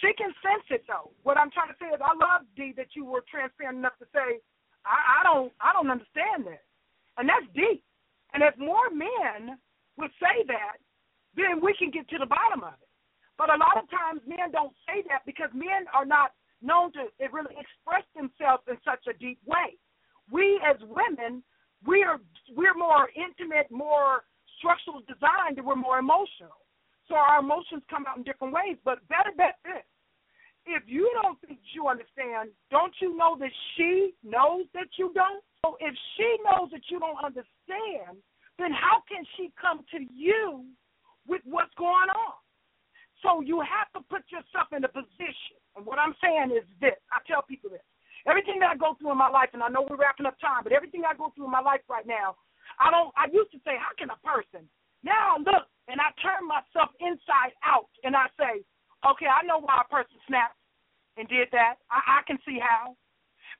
C: She can sense it though. What I'm trying to say is, I love D that you were transparent enough to say, I, I don't, I don't understand that, and that's deep. And if more men would say that, then we can get to the bottom of it. But a lot of times men don't say that because men are not known to really express themselves in such a deep way. We as women, we are we're more intimate, more structural designed, and we're more emotional. So our emotions come out in different ways. But better bet this. If you don't think you understand, don't you know that she knows that you don't? So if she knows that you don't understand, then how can she come to you with what's going on? So you have to put yourself in a position. And what I'm saying is this. I tell people this. Everything that I go through in my life, and I know we're wrapping up time, but everything I go through in my life right now, I don't I used to say, How can a person now I look and I turn myself inside out and I say, Okay, I know why a person snapped and did that. I, I can see how.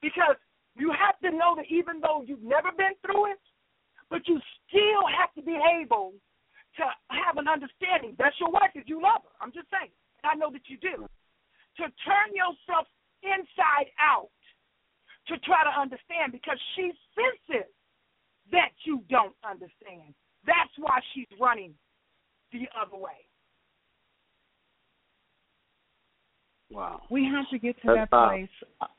C: Because you have to know that even though you've never been through it, but you still have to be able to have an understanding. That's your wife if you love her. I'm just saying. And I know that you do. To turn yourself inside out to try to understand because she senses that you don't understand. That's why she's running the other way.
B: Wow.
A: We have to get to
B: That's
A: that
B: fine.
A: place.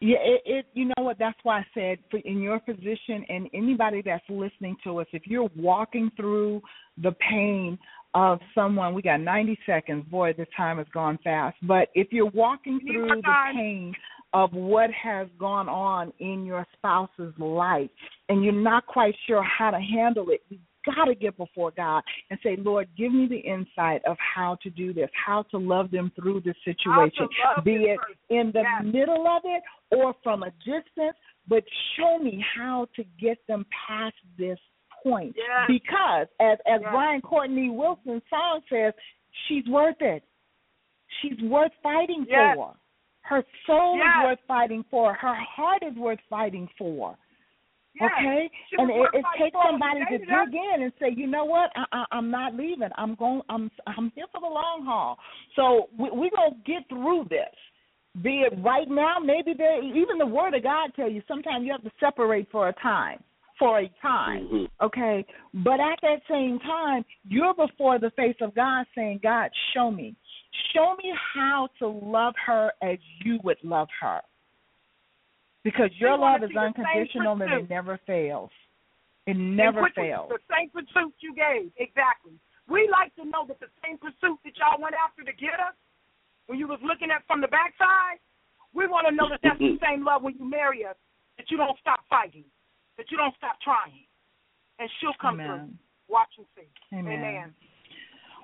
A: Yeah, it, it. You know what? That's why I said, for in your position and anybody that's listening to us, if you're walking through the pain of someone, we got 90 seconds. Boy, this time has gone fast. But if you're walking through the pain of what has gone on in your spouse's life, and you're not quite sure how to handle it, you got to get before God and say, Lord, give me the insight of how to do this, how to love them through this situation, be it
C: person.
A: in the
C: Yes.
A: middle of it or from a distance, but show me how to get them past this point.
C: Yes.
A: Because as as
C: Yes.
A: Brian Courtney Wilson's song says, she's worth it. She's worth fighting for. Her soul is worth fighting for. Her heart is worth fighting for.
C: Yes.
A: Okay,
C: She
A: and it, it takes somebody to dig in and say, you know what, I, I, I'm not leaving. I'm going. I'm I'm here for the long haul. So we, we're gonna get through this. Be it right now, maybe there. Even the Word of God tell you sometimes you have to separate for a time, for a time.
B: Mhm.
A: Okay, but at that same time, you're before the face of God, saying, God, show me, show me how to love her as you would love her. Because your
C: wanna
A: love is
C: see the same
A: unconditional and it never fails. It
C: And
A: never fails.
C: The same pursuit you gave, exactly. We like to know that the same pursuit that y'all went after to get us, when you was looking at from the backside, We want to know that that's the same love when you marry us, that you don't stop fighting, that you don't stop trying. And she'll come through.
A: Amen.
C: Watch and see.
A: Amen.
C: Amen.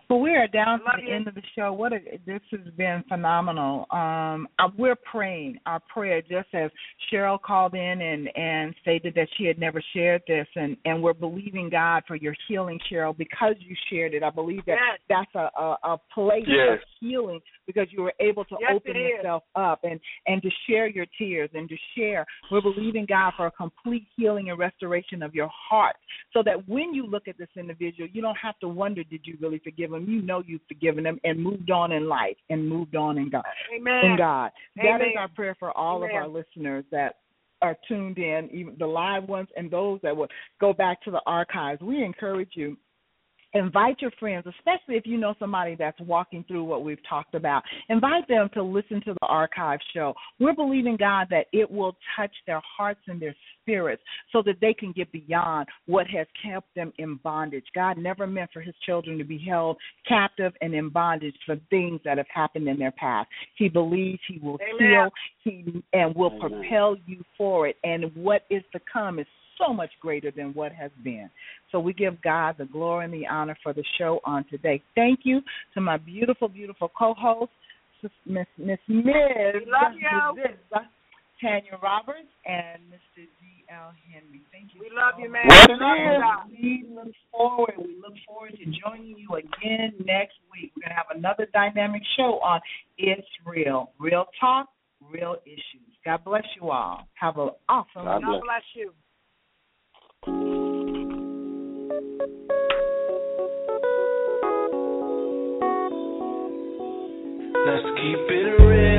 A: Well, we are down to the
C: you.
A: end of the show. What a, this has been phenomenal. Um, we're praying our prayer, just as Cheryl called in and and stated that she had never shared this, and and we're believing God for your healing, Cheryl, because you shared it. I believe that
C: Yes.
A: that's a a, a place
B: Yes.
A: of healing because you were able to
C: Yes,
A: open
C: it is.
A: yourself up and and to share your tears and to share. We're believing God for a complete healing and restoration of your heart, so that when you look at this individual, you don't have to wonder, did you really forgive him? You know you've forgiven them and moved on in life and moved on in God.
C: Amen.
A: In God, that is our prayer for all
C: Amen.
A: of our listeners that are tuned in, even the live ones and those that will go back to the archives. We encourage you invite your friends, especially if you know somebody that's walking through what we've talked about. Invite them to listen to the archive show. We're believing, God, that it will touch their hearts and their spirits so that they can get beyond what has kept them in bondage. God never meant for his children to be held captive and in bondage for things that have happened in their past. He believes he will
C: Amen.
A: heal he and will
B: Amen.
A: propel you forward and what is to come is so much greater than what has been. So we give God the glory and the honor for the show on today. Thank you to my beautiful, beautiful co-host, Sis- Miss Miss Ms.
C: We love you.
A: Ms. Tanya Roberts and Mr. D.L. Henry. Thank you.
C: We
A: so
C: love you, man.
B: What it
C: Love you,
B: is.
C: God.
A: we look forward. We look forward to joining you again next week. We're gonna have another dynamic show on It's Real, Real Talk, Real Issues. God bless you all. Have an awesome.
B: God
C: God bless you.
E: Let's keep it real.